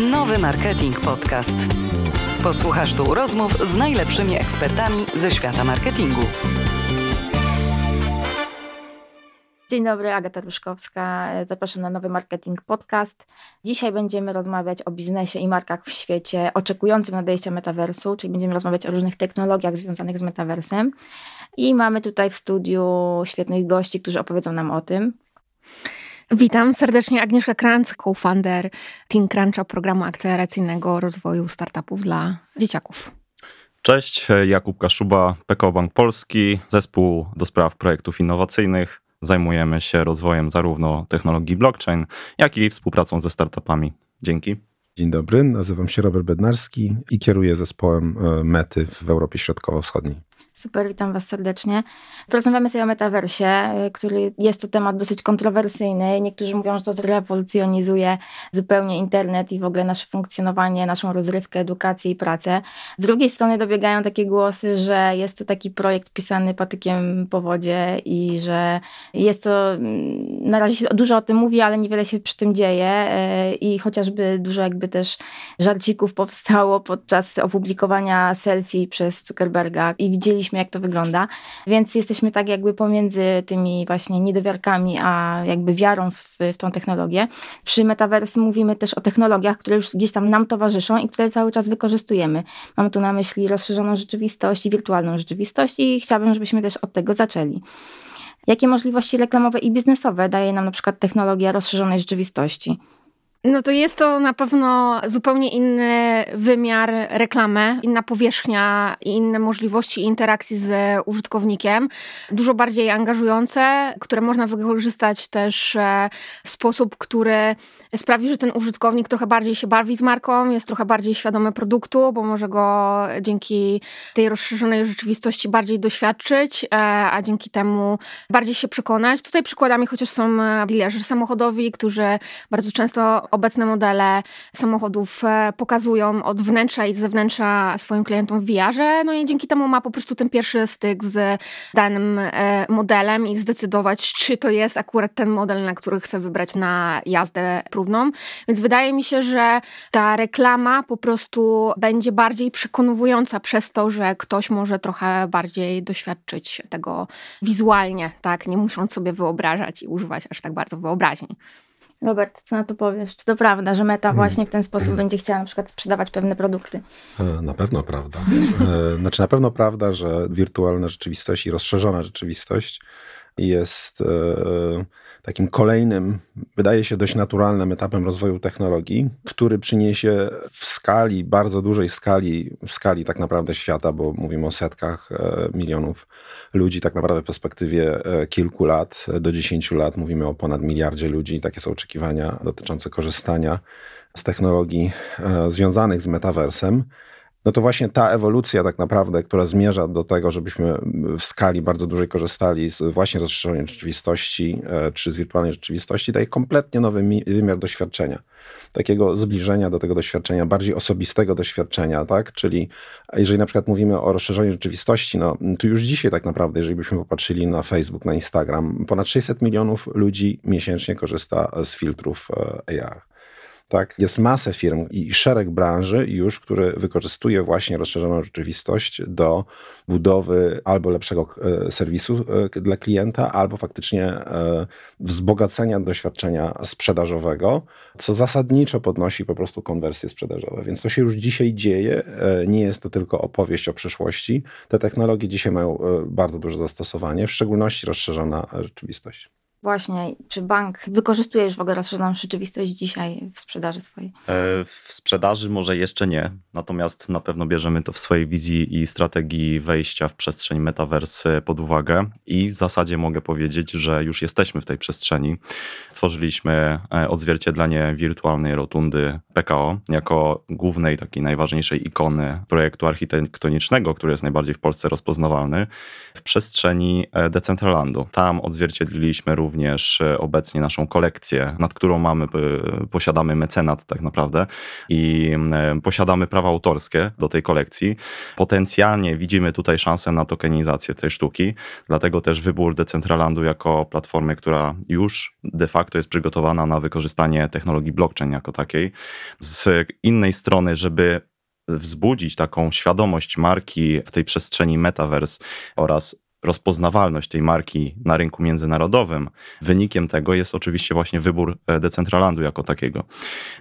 Nowy Marketing Podcast. Posłuchasz tu rozmów z najlepszymi ekspertami ze świata marketingu. Dzień dobry, Agata Ryszkowska. Zapraszam na nowy Marketing Podcast. Dzisiaj będziemy rozmawiać o biznesie i markach w świecie oczekującym nadejścia metaversu, czyli będziemy rozmawiać o różnych technologiach związanych z metaversem. I mamy tutaj w studiu świetnych gości, którzy opowiedzą nam o tym. Witam serdecznie Agnieszka Kranz, co-founder Team Cruncha, programu akceleracyjnego rozwoju startupów dla dzieciaków. Cześć, Jakub Kaszuba, PKO Bank Polski, zespół do spraw projektów innowacyjnych. Zajmujemy się rozwojem zarówno technologii blockchain, jak i współpracą ze startupami. Dzięki. Dzień dobry, nazywam się Robert Bednarski i kieruję zespołem e, Mety w Europie Środkowo-Wschodniej. Super, witam Was serdecznie. Porozmawiamy sobie o metaversie, y, który jest to temat dosyć kontrowersyjny. Niektórzy mówią, że to zrewolucjonizuje zupełnie internet i w ogóle nasze funkcjonowanie, naszą rozrywkę, edukację i pracę. Z drugiej strony dobiegają takie głosy, że jest to taki projekt pisany patykiem po wodzie i że jest to, mm, na razie się dużo o tym mówi, ale niewiele się przy tym dzieje y, i chociażby dużo jakby też żarcików powstało podczas opublikowania selfie przez Zuckerberga i widzieliśmy jak to wygląda. Więc jesteśmy tak jakby pomiędzy tymi właśnie niedowiarkami, a jakby wiarą w, w tą technologię. Przy Metaverse mówimy też o technologiach, które już gdzieś tam nam towarzyszą i które cały czas wykorzystujemy. Mam tu na myśli rozszerzoną rzeczywistość i wirtualną rzeczywistość i chciałabym, żebyśmy też od tego zaczęli. Jakie możliwości reklamowe i biznesowe daje nam na przykład technologia rozszerzonej rzeczywistości? No to jest to na pewno zupełnie inny wymiar reklamy, inna powierzchnia i inne możliwości interakcji z użytkownikiem, dużo bardziej angażujące, które można wykorzystać też e, w sposób, który sprawi, że ten użytkownik trochę bardziej się bawi z marką, jest trochę bardziej świadomy produktu, bo może go dzięki tej rozszerzonej rzeczywistości bardziej doświadczyć, e, a dzięki temu bardziej się przekonać. Tutaj przykładami chociaż są e, dealerzy samochodowi, którzy bardzo często obecne modele samochodów e, pokazują od wnętrza i zewnętrza swoim klientom w VR-ze, no i dzięki temu ma po prostu ten pierwszy styk z danym e, modelem i zdecydować, czy to jest akurat ten model, na który chce wybrać na jazdę próbną. Więc wydaje mi się, że ta reklama po prostu będzie bardziej przekonująca przez to, że ktoś może trochę bardziej doświadczyć tego wizualnie, tak, nie musząc sobie wyobrażać i używać aż tak bardzo wyobraźni. Robert, co na to powiesz? Czy to prawda, że Meta hmm. właśnie w ten sposób będzie chciała na przykład sprzedawać pewne produkty? E, na pewno prawda. E, znaczy na pewno prawda, że wirtualna rzeczywistość i rozszerzona rzeczywistość jest e, takim kolejnym, wydaje się dość naturalnym etapem rozwoju technologii, który przyniesie w skali, bardzo dużej skali, skali tak naprawdę świata, bo mówimy o setkach e, milionów ludzi, tak naprawdę w perspektywie e, kilku lat do dziesięciu lat mówimy o ponad miliardzie ludzi. Takie są oczekiwania dotyczące korzystania z technologii związanych z metaversem no to właśnie ta ewolucja tak naprawdę, która zmierza do tego, żebyśmy w skali bardzo dużej korzystali z właśnie rozszerzonej rzeczywistości e, czy z wirtualnej rzeczywistości, daje kompletnie nowy wymiar doświadczenia. Takiego zbliżenia do tego doświadczenia, bardziej osobistego doświadczenia, tak? Czyli jeżeli na przykład mówimy o rozszerzonej rzeczywistości, no to już dzisiaj tak naprawdę, jeżeli byśmy popatrzyli na Facebook, na Instagram, ponad 600 milionów ludzi miesięcznie korzysta z filtrów e, AR. Tak? Jest masę firm i szereg branży już, które wykorzystuje właśnie rozszerzoną rzeczywistość do budowy albo lepszego e, serwisu e, dla klienta, albo faktycznie e, wzbogacenia doświadczenia sprzedażowego, co zasadniczo podnosi po prostu konwersje sprzedażowe. Więc to się już dzisiaj dzieje. Nie jest to tylko opowieść o przyszłości. Te technologie dzisiaj mają bardzo duże zastosowanie, w szczególności rozszerzona rzeczywistość. Właśnie, czy bank wykorzystuje już w ogóle rozszerzoną rzeczywistość dzisiaj w sprzedaży swojej? E, w sprzedaży może jeszcze nie, natomiast na pewno bierzemy to w swojej wizji i strategii wejścia w przestrzeń metaverse pod uwagę i w zasadzie mogę powiedzieć, że już jesteśmy w tej przestrzeni. Stworzyliśmy e, odzwierciedlenie wirtualnej rotundy PKO jako głównej, takiej najważniejszej ikony projektu architektonicznego, który jest najbardziej w Polsce rozpoznawalny, w przestrzeni e, Decentralandu. Tam odzwierciedliliśmy również również obecnie naszą kolekcję, nad którą mamy, posiadamy mecenat tak naprawdę i posiadamy prawa autorskie do tej kolekcji. Potencjalnie widzimy tutaj szansę na tokenizację tej sztuki, dlatego też wybór Decentralandu jako platformy, która już de facto jest przygotowana na wykorzystanie technologii blockchain jako takiej. Z innej strony, żeby wzbudzić taką świadomość marki w tej przestrzeni metaverse oraz rozpoznawalność tej marki na rynku międzynarodowym, wynikiem tego jest oczywiście właśnie wybór e, Decentralandu jako takiego.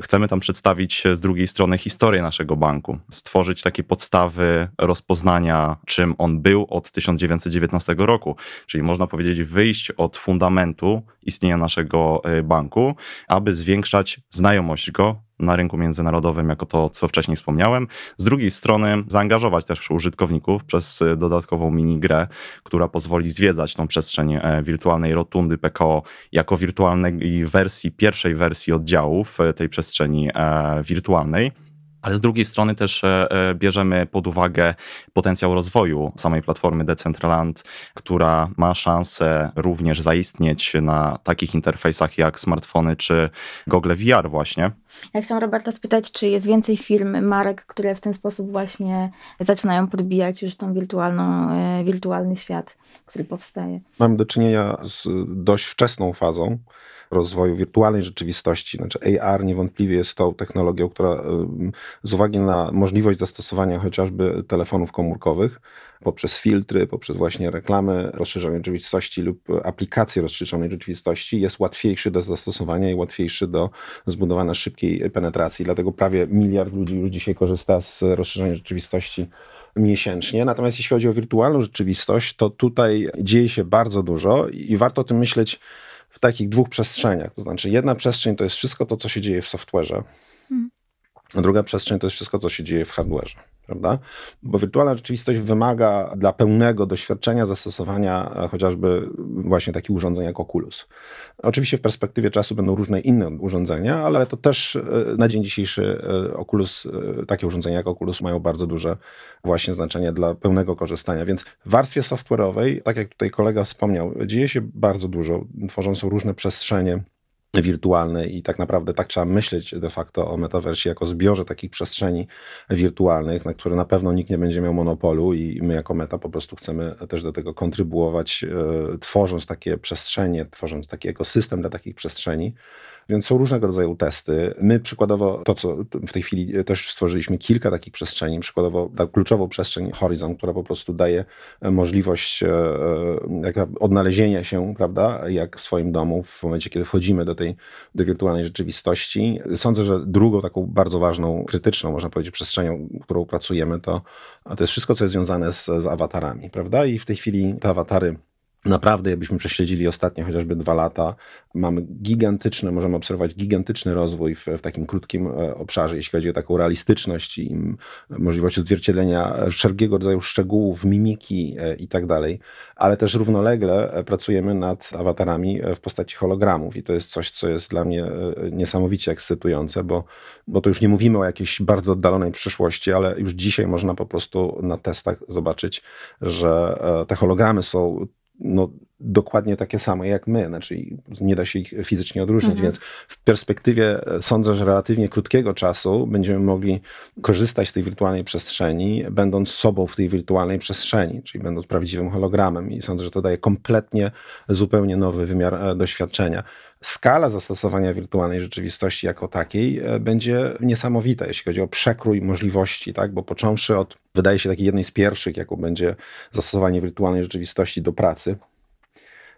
Chcemy tam przedstawić z drugiej strony historię naszego banku, stworzyć takie podstawy rozpoznania, czym on był od 1919 roku, czyli można powiedzieć wyjść od fundamentu istnienia naszego e, banku, aby zwiększać znajomość go na rynku międzynarodowym, jako to, co wcześniej wspomniałem. Z drugiej strony zaangażować też użytkowników przez e, dodatkową minigrę, która pozwoli zwiedzać tą przestrzeń e, wirtualnej rotundy PKO jako wirtualnej wersji, pierwszej wersji oddziałów tej przestrzeni wirtualnej ale z drugiej strony też e, e, bierzemy pod uwagę potencjał rozwoju samej platformy Decentraland, która ma szansę również zaistnieć na takich interfejsach jak smartfony czy Google VR właśnie. Ja chciałam Roberta spytać, czy jest więcej firm, marek, które w ten sposób właśnie zaczynają podbijać już tą wirtualną, e, wirtualny świat, który powstaje? Mamy do czynienia z dość wczesną fazą rozwoju wirtualnej rzeczywistości. Znaczy AR niewątpliwie jest tą technologią, która z uwagi na możliwość zastosowania chociażby telefonów komórkowych, poprzez filtry, poprzez właśnie reklamy rozszerzonej rzeczywistości lub aplikacje rozszerzonej rzeczywistości jest łatwiejszy do zastosowania i łatwiejszy do zbudowania szybkiej penetracji. Dlatego prawie miliard ludzi już dzisiaj korzysta z rozszerzonej rzeczywistości miesięcznie. Natomiast jeśli chodzi o wirtualną rzeczywistość, to tutaj dzieje się bardzo dużo i warto o tym myśleć w takich dwóch przestrzeniach. To znaczy, jedna przestrzeń to jest wszystko to, co się dzieje w software'ze, hmm. A druga przestrzeń to jest wszystko, co się dzieje w hardware'ze prawda? Bo wirtualna rzeczywistość wymaga dla pełnego doświadczenia zastosowania e, chociażby właśnie takich urządzeń jak Oculus. Oczywiście w perspektywie czasu będą różne inne urządzenia, ale to też e, na dzień dzisiejszy e, Oculus, takie urządzenia jak Oculus mają bardzo duże właśnie znaczenie dla pełnego korzystania. Więc w warstwie software'owej, tak jak tutaj kolega wspomniał, dzieje się bardzo dużo, tworzą się różne przestrzenie wirtualne i tak naprawdę tak trzeba myśleć de facto o metaversie jako zbiorze takich przestrzeni wirtualnych, na które na pewno nikt nie będzie miał monopolu i my jako meta po prostu chcemy też do tego kontrybuować, e, tworząc takie przestrzenie, tworząc taki ekosystem dla takich przestrzeni, więc są różnego rodzaju testy. My przykładowo to, co w tej chwili też stworzyliśmy kilka takich przestrzeni, przykładowo ta kluczową przestrzeń Horizon, która po prostu daje e, możliwość e, e, odnalezienia się, prawda, jak w swoim domu w momencie, kiedy wchodzimy do tej do wirtualnej rzeczywistości. Sądzę, że drugą taką bardzo ważną, krytyczną, można powiedzieć, przestrzenią, którą pracujemy, to, to jest wszystko, co jest związane z, z awatarami, prawda? I w tej chwili te awatary Naprawdę, jakbyśmy prześledzili ostatnie chociażby dwa lata, mamy gigantyczny, możemy obserwować gigantyczny rozwój w, w, takim krótkim e, obszarze, jeśli chodzi o taką realistyczność i możliwość odzwierciedlenia wszelkiego rodzaju szczegółów, mimiki e, i tak dalej, ale też równolegle e, pracujemy nad awatarami w postaci hologramów i to jest coś, co jest dla mnie niesamowicie ekscytujące, bo, bo to już nie mówimy o jakiejś bardzo oddalonej przyszłości, ale już dzisiaj można po prostu na testach zobaczyć, że te hologramy są no, dokładnie takie same jak my, znaczy nie da się ich fizycznie odróżnić, mhm. więc w perspektywie e, sądzę, że relatywnie krótkiego czasu będziemy mogli korzystać z tej wirtualnej przestrzeni, będąc sobą w tej wirtualnej przestrzeni, czyli będąc prawdziwym hologramem i sądzę, że to daje kompletnie zupełnie nowy wymiar e, doświadczenia. Skala zastosowania wirtualnej rzeczywistości jako takiej e, będzie niesamowita, jeśli chodzi o przekrój możliwości, tak? bo począwszy od, wydaje się, takiej jednej z pierwszych, jaką będzie zastosowanie wirtualnej rzeczywistości do pracy,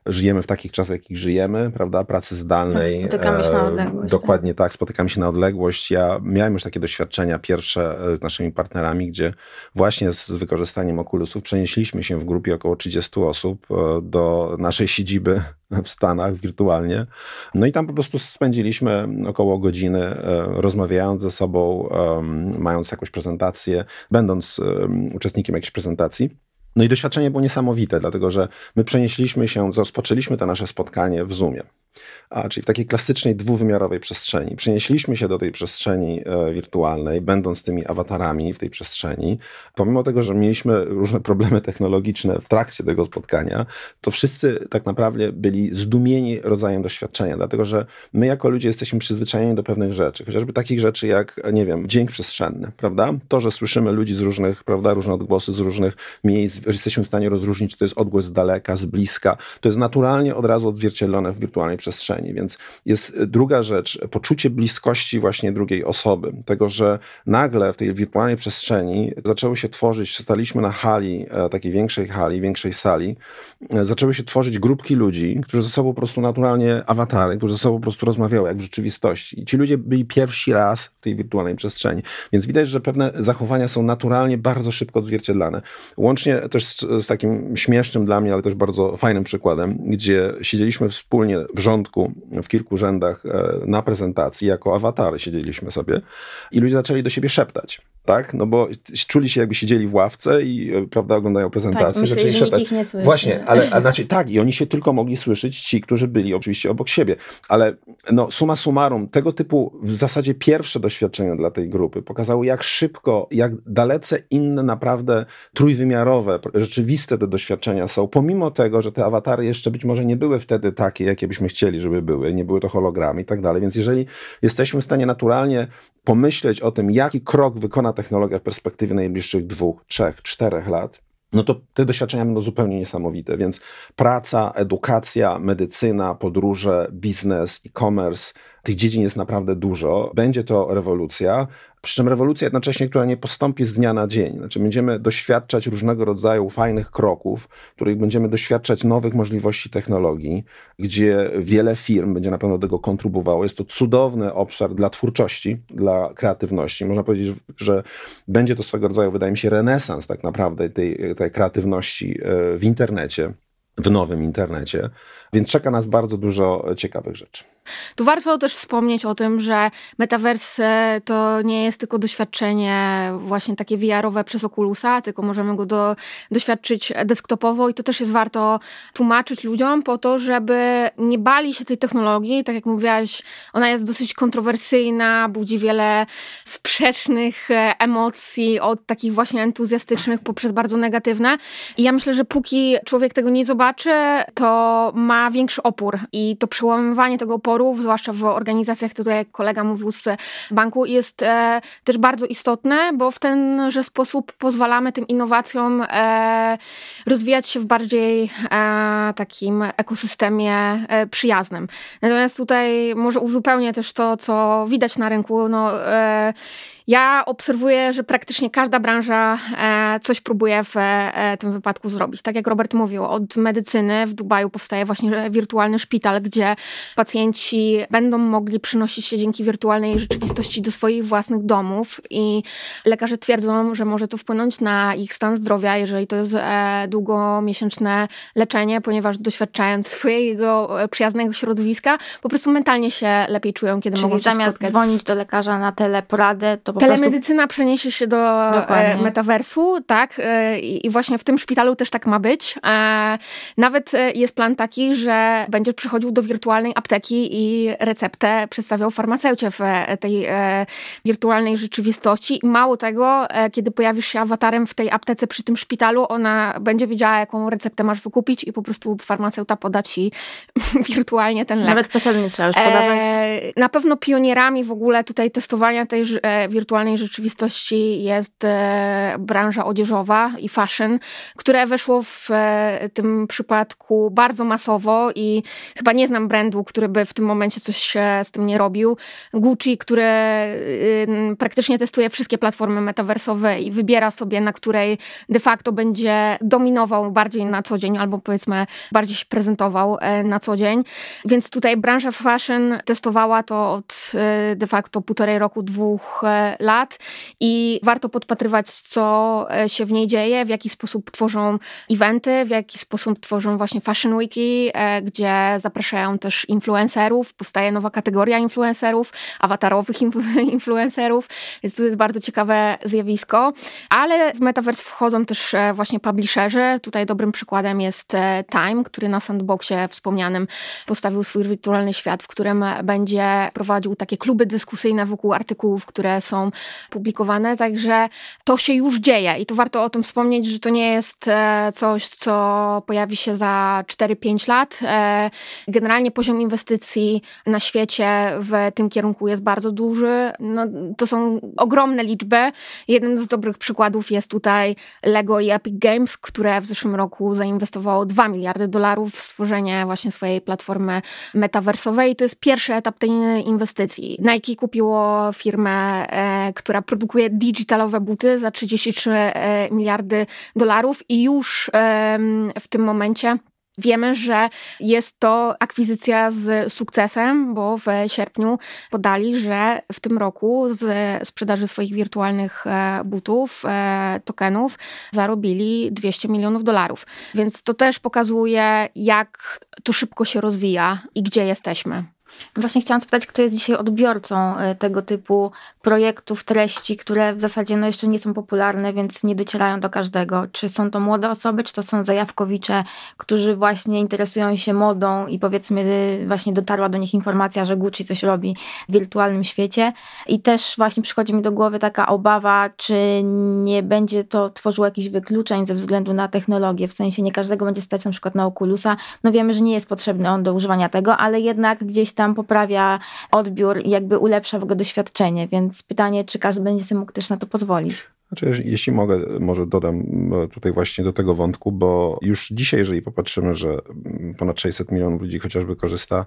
żyjemy w takich czasach, jakich żyjemy, prawda, pracy zdalnej. Tak, spotykamy się na e, odległość. Dokładnie tak, spotykamy się na odległość. Ja miałem już takie doświadczenia pierwsze e, z naszymi partnerami, gdzie właśnie z wykorzystaniem okulusów przenieśliśmy się w grupie około 30 osób e, do naszej siedziby w Stanach wirtualnie. No i tam po prostu spędziliśmy około godziny rozmawiając ze sobą, mając jakąś prezentację, będąc uczestnikiem jakiejś prezentacji. No i doświadczenie było niesamowite, dlatego że my przenieśliśmy się, rozpoczęliśmy to nasze spotkanie w Zoomie. A, czyli w takiej klasycznej dwuwymiarowej przestrzeni. Przenieśliśmy się do tej przestrzeni e, wirtualnej, będąc tymi awatarami w tej przestrzeni. Pomimo tego, że mieliśmy różne problemy technologiczne w trakcie tego spotkania, to wszyscy tak naprawdę byli zdumieni rodzajem doświadczenia, dlatego że my jako ludzie jesteśmy przyzwyczajeni do pewnych rzeczy, chociażby takich rzeczy jak, nie wiem, dźwięk przestrzenny, prawda? To, że słyszymy ludzi z różnych, prawda, różne odgłosy z różnych miejsc, jesteśmy w stanie rozróżnić, czy to jest odgłos z daleka, z bliska, to jest naturalnie od razu odzwierciedlone w wirtualnej przestrzeni, więc jest druga rzecz, poczucie bliskości właśnie drugiej osoby, tego, że nagle w tej wirtualnej przestrzeni zaczęły się tworzyć, staliśmy na hali, e, takiej większej hali, większej sali, e, zaczęły się tworzyć grupki ludzi, którzy ze sobą po prostu naturalnie awatary, którzy ze sobą po prostu rozmawiały jak w rzeczywistości. I ci ludzie byli pierwszy raz w tej wirtualnej przestrzeni. Więc widać, że pewne zachowania są naturalnie bardzo szybko odzwierciedlane. Łącznie też z, z takim śmiesznym dla mnie, ale też bardzo fajnym przykładem, gdzie siedzieliśmy wspólnie w w kilku rzędach e, na prezentacji, jako awatary siedzieliśmy sobie i ludzie zaczęli do siebie szeptać tak? No bo czuli się jakby siedzieli w ławce i e, prawda, oglądają prezentację. Tak, nie słyszy. Właśnie, ale a znaczy, tak, i oni się tylko mogli słyszeć ci, którzy byli oczywiście obok siebie. Ale no, suma summarum, tego typu w zasadzie pierwsze doświadczenia dla tej grupy pokazały, jak szybko, jak dalece inne naprawdę trójwymiarowe, rzeczywiste te doświadczenia są, pomimo tego, że te awatary jeszcze być może nie były wtedy takie, jakie byśmy chcieli, żeby były, nie były to hologramy i tak dalej. Więc jeżeli jesteśmy w stanie naturalnie pomyśleć o tym, jaki krok wykona technologia w perspektywie najbliższych dwóch, trzech, czterech lat, no to te doświadczenia będą zupełnie niesamowite. Więc praca, edukacja, medycyna, podróże, biznes, e-commerce, tych dziedzin jest naprawdę dużo. Będzie to rewolucja, przy czym rewolucja jednocześnie, która nie postąpi z dnia na dzień. Znaczy będziemy doświadczać różnego rodzaju fajnych kroków, których będziemy doświadczać nowych możliwości technologii, gdzie wiele firm będzie na pewno do tego kontrybuowało. Jest to cudowny obszar dla twórczości, dla kreatywności. Można powiedzieć, że będzie to swego rodzaju, wydaje mi się, renesans tak naprawdę tej, tej kreatywności e, w internecie, w nowym internecie. Więc czeka nas bardzo dużo ciekawych rzeczy. Tu warto też wspomnieć o tym, że metaverse to nie jest tylko doświadczenie właśnie takie VR-owe przez Oculusa, tylko możemy go do, doświadczyć desktopowo i to też jest warto tłumaczyć ludziom po to, żeby nie bali się tej technologii. Tak jak mówiłaś, ona jest dosyć kontrowersyjna, budzi wiele sprzecznych e, emocji, od takich właśnie entuzjastycznych poprzez bardzo negatywne. I ja myślę, że póki człowiek tego nie zobaczy, to ma większy opór i to przełamywanie tego oporu zwłaszcza w organizacjach, tutaj jak kolega mówił z banku, jest e, też bardzo istotne, bo w tenże sposób pozwalamy tym innowacjom e, rozwijać się w bardziej e, takim ekosystemie przyjaznym. Natomiast tutaj może uzupełnię też to, co widać na rynku. No, ja obserwuję, że praktycznie każda branża e, coś próbuje w e, tym wypadku zrobić. Tak jak Robert mówił, od medycyny w Dubaju powstaje właśnie wirtualny szpital, gdzie pacjenci będą mogli przynosić się dzięki wirtualnej rzeczywistości do swoich własnych domów i lekarze twierdzą, że może to wpłynąć na ich stan zdrowia, jeżeli to jest e, długomiesięczne leczenie, ponieważ doświadczając swojego przyjaznego środowiska, po prostu mentalnie się lepiej czują, kiedy Czyli mogą się zamiast spotkać dzwonić do lekarza na teleporadę, to po Telemedycyna prostu... przeniesie się do e, Dokładnie. metaversu, tak? E, I właśnie w tym szpitalu też tak ma być. E, nawet jest plan taki, że będziesz przychodził do wirtualnej apteki i receptę przedstawiał farmaceucie w tej wirtualnej rzeczywistości. I mało tego, kiedy pojawisz się awatarem w tej aptece przy tym szpitalu, ona będzie wiedziała, jaką receptę masz wykupić i po prostu farmaceuta poda ci wirtualnie ten lek. Nawet PESEL nie trzeba już podawać. Na pewno pionierami w ogóle tutaj testowania tej wirtualnej rzeczywistości jest e, branża odzieżowa i fashion, które weszło w e, tym przypadku bardzo masowo i chyba nie znam brandu, który by w tym momencie coś z tym nie robił. Gucci, które praktycznie testuje wszystkie platformy metaversowe i wybiera sobie, na której de facto będzie dominował bardziej na co dzień, albo powiedzmy bardziej się prezentował e, na co dzień. Więc tutaj branża fashion testowała to od de facto półtorej roku, dwóch lat i warto podpatrywać, co się w niej dzieje, w jaki sposób tworzą eventy, w jaki sposób tworzą właśnie Fashion Weeki, gdzie zapraszają też influencerów, powstaje nowa kategoria influencerów, awatarowych influencerów, więc to jest bardzo ciekawe zjawisko, ale w Metaverse wchodzą też właśnie publisherzy. Tutaj dobrym przykładem jest Time, który na sandboxie wspomnianym postawił swój wirtualny świat, w którym będzie prowadził takie kluby dyskusyjne wokół artykułów, które są publikowane, także to się już dzieje i tu warto o tym wspomnieć, że to nie jest e, coś, co pojawi się za 4-5 lat. E, generalnie poziom inwestycji na świecie w tym kierunku jest bardzo duży. No, to są ogromne liczby. Jednym z dobrych przykładów jest tutaj Lego i Epic Games, które w zeszłym roku zainwestowało 2 miliardy dolarów w stworzenie właśnie swojej platformy metaversowej. To jest pierwszy etap tej inwestycji. Nike kupiło firmę, e, która produkuje digitalowe buty za 33 e, miliardy dolarów i już e, w tym momencie Wiemy, że jest to akwizycja z sukcesem, bo w sierpniu podali, że w tym roku z sprzedaży swoich wirtualnych e, butów, e, tokenów zarobili 200 milionów dolarów. Więc to też pokazuje, jak to szybko się rozwija i gdzie jesteśmy. Właśnie chciałam spytać, kto jest dzisiaj odbiorcą e, tego typu projektów, treści, które w zasadzie no jeszcze nie są popularne, więc nie docierają do każdego. Czy są to młode osoby, czy to są zajawkowicze, którzy właśnie interesują się modą i powiedzmy właśnie dotarła do nich informacja, że Gucci coś robi w wirtualnym świecie. I też właśnie przychodzi mi do głowy taka obawa, czy nie będzie to tworzyło jakichś wykluczeń ze względu na technologię, w sensie nie każdego będzie stać na przykład na Oculusa. No wiemy, że nie jest potrzebny on do używania tego, ale jednak gdzieś tam poprawia odbiór i jakby ulepsza w ogóle doświadczenie, więc pytanie, czy każdy będzie sobie mógł też na to pozwolić. Znaczy, jeśli mogę, może dodam e, tutaj właśnie do tego wątku, bo już dzisiaj, jeżeli popatrzymy, że ponad 600 milionów ludzi chociażby korzysta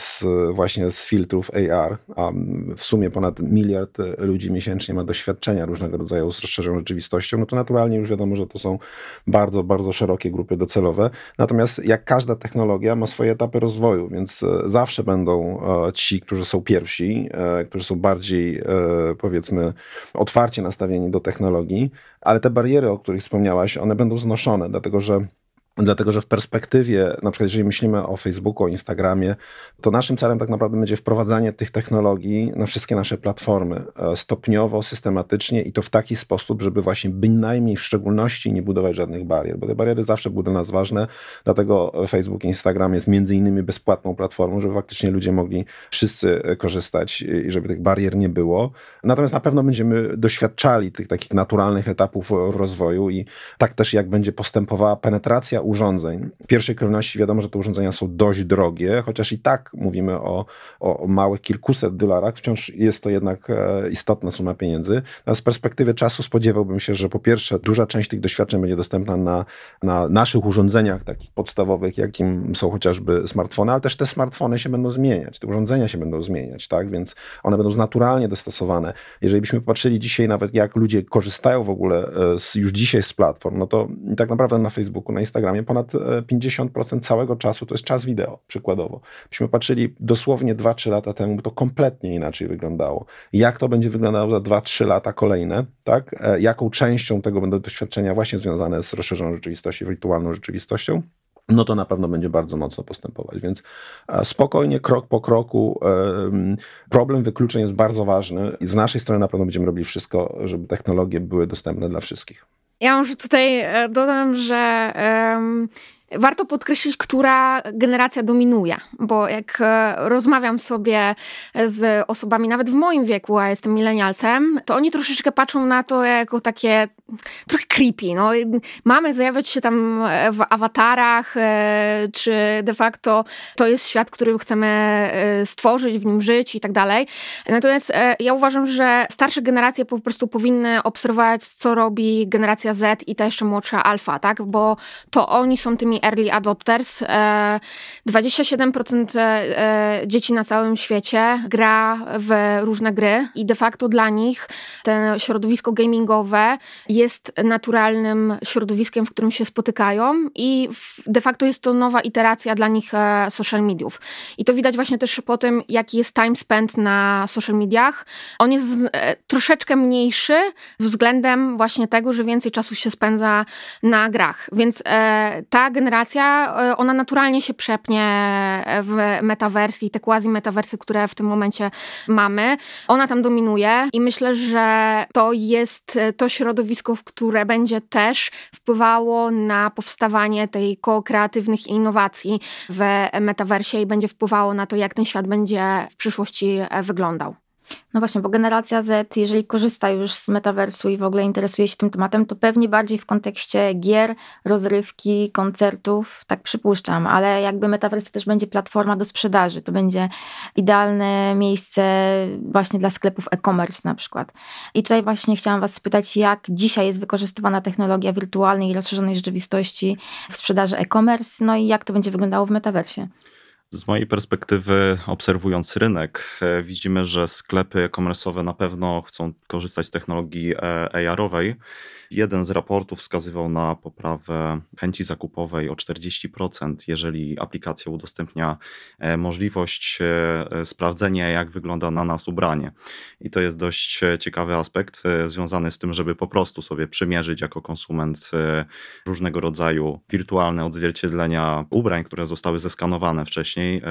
z, właśnie z filtrów AR, a w sumie ponad miliard ludzi miesięcznie ma doświadczenia różnego rodzaju z rozszerzoną rzeczywistością, no to naturalnie już wiadomo, że to są bardzo, bardzo szerokie grupy docelowe. Natomiast jak każda technologia ma swoje etapy rozwoju, więc e, zawsze będą e, ci, którzy są pierwsi, e, którzy są bardziej powiedzmy otwarcie nastawieni do technologii, ale te bariery, o których wspomniałaś, one będą znoszone, dlatego że Dlatego, że w perspektywie, na przykład jeżeli myślimy o Facebooku, o Instagramie, to naszym celem tak naprawdę będzie wprowadzanie tych technologii na wszystkie nasze platformy e, stopniowo, systematycznie i to w taki sposób, żeby właśnie bynajmniej w szczególności nie budować żadnych barier, bo te bariery zawsze były dla nas ważne, dlatego Facebook i Instagram jest między innymi bezpłatną platformą, żeby faktycznie ludzie mogli wszyscy e, korzystać i żeby tych barier nie było. Natomiast na pewno będziemy doświadczali tych takich naturalnych etapów rozwoju i tak też jak będzie postępowała penetracja urządzeń. W pierwszej kolejności wiadomo, że te urządzenia są dość drogie, chociaż i tak mówimy o, o małych kilkuset dolarach, wciąż jest to jednak e, istotna suma pieniędzy. z perspektywy czasu spodziewałbym się, że po pierwsze duża część tych doświadczeń będzie dostępna na, na naszych urządzeniach takich podstawowych, jakim są chociażby smartfony, ale też te smartfony się będą zmieniać, te urządzenia się będą zmieniać, tak? Więc one będą naturalnie dostosowane. Jeżeli byśmy popatrzyli dzisiaj nawet jak ludzie korzystają w ogóle e, z, już dzisiaj z platform, no to tak naprawdę na Facebooku, na Instagramie ponad 50% e, całego czasu to jest czas wideo, przykładowo. Byśmy patrzyli dosłownie 2-3 lata temu, to kompletnie inaczej wyglądało. Jak to będzie wyglądało za 2-3 lata kolejne, tak? E, jaką częścią tego będą doświadczenia właśnie związane z rozszerzoną rzeczywistością, wirtualną rzeczywistością? no to na pewno będzie bardzo mocno postępować. Więc e, spokojnie, krok po kroku. Problem wykluczeń jest bardzo ważny i z naszej strony na pewno będziemy robili wszystko, żeby technologie były dostępne dla wszystkich. Ja może tutaj e, dodam, że um, warto podkreślić, która generacja dominuje, bo jak e, rozmawiam sobie z osobami nawet w moim wieku, a jestem milenialsem, to oni troszeczkę patrzą na to jako takie trochę creepy. No. Mamy zjawiać się tam w awatarach, e, czy de facto to jest świat, który chcemy e, stworzyć, w nim żyć i tak dalej. Natomiast ja uważam, że starsze generacje po prostu powinny obserwować, co robi generacja Z i ta jeszcze młodsza alfa, tak? bo to oni są tymi early adopters. 27% dzieci na całym świecie gra w różne gry i de facto dla nich to środowisko gamingowe jest naturalnym środowiskiem, w którym się spotykają i de facto jest to nowa iteracja dla nich social mediów. I to widać właśnie też po tym, jaki jest time spent na social mediach. On jest troszeczkę mniejszy względem właśnie tego, że więcej czasu się spędza na grach. Więc e, ta generacja, e, ona naturalnie się przepnie w metawersji, te quasi-metawersy, które w tym momencie mamy. Ona tam dominuje i myślę, że to jest to środowisko, w które będzie też wpływało na powstawanie tej ko-kreatywnych innowacji w metaversie i będzie wpływało na to, jak ten świat będzie w przyszłości wyglądał. No właśnie, bo generacja Z, jeżeli korzysta już z metaversu i w ogóle interesuje się tym tematem, to pewnie bardziej w kontekście gier, rozrywki, koncertów, tak przypuszczam, ale jakby metavers też będzie platforma do sprzedaży, to będzie idealne miejsce właśnie dla sklepów e-commerce na przykład. I tutaj właśnie chciałam was spytać, jak dzisiaj jest wykorzystywana technologia wirtualnej i rozszerzonej rzeczywistości w sprzedaży e-commerce, no i jak to będzie wyglądało w metaversie? Z mojej perspektywy, obserwując rynek, e, widzimy, że sklepy e-commerce'owe na pewno chcą korzystać z technologii e, AR-owej Jeden z raportów wskazywał na poprawę chęci zakupowej o 40%, jeżeli aplikacja udostępnia e, możliwość e, sprawdzenia, jak wygląda na nas ubranie. I to jest dość e, ciekawy aspekt związany z tym, żeby po prostu sobie przymierzyć jako konsument różnego rodzaju wirtualne odzwierciedlenia ubrań, które zostały zeskanowane wcześniej,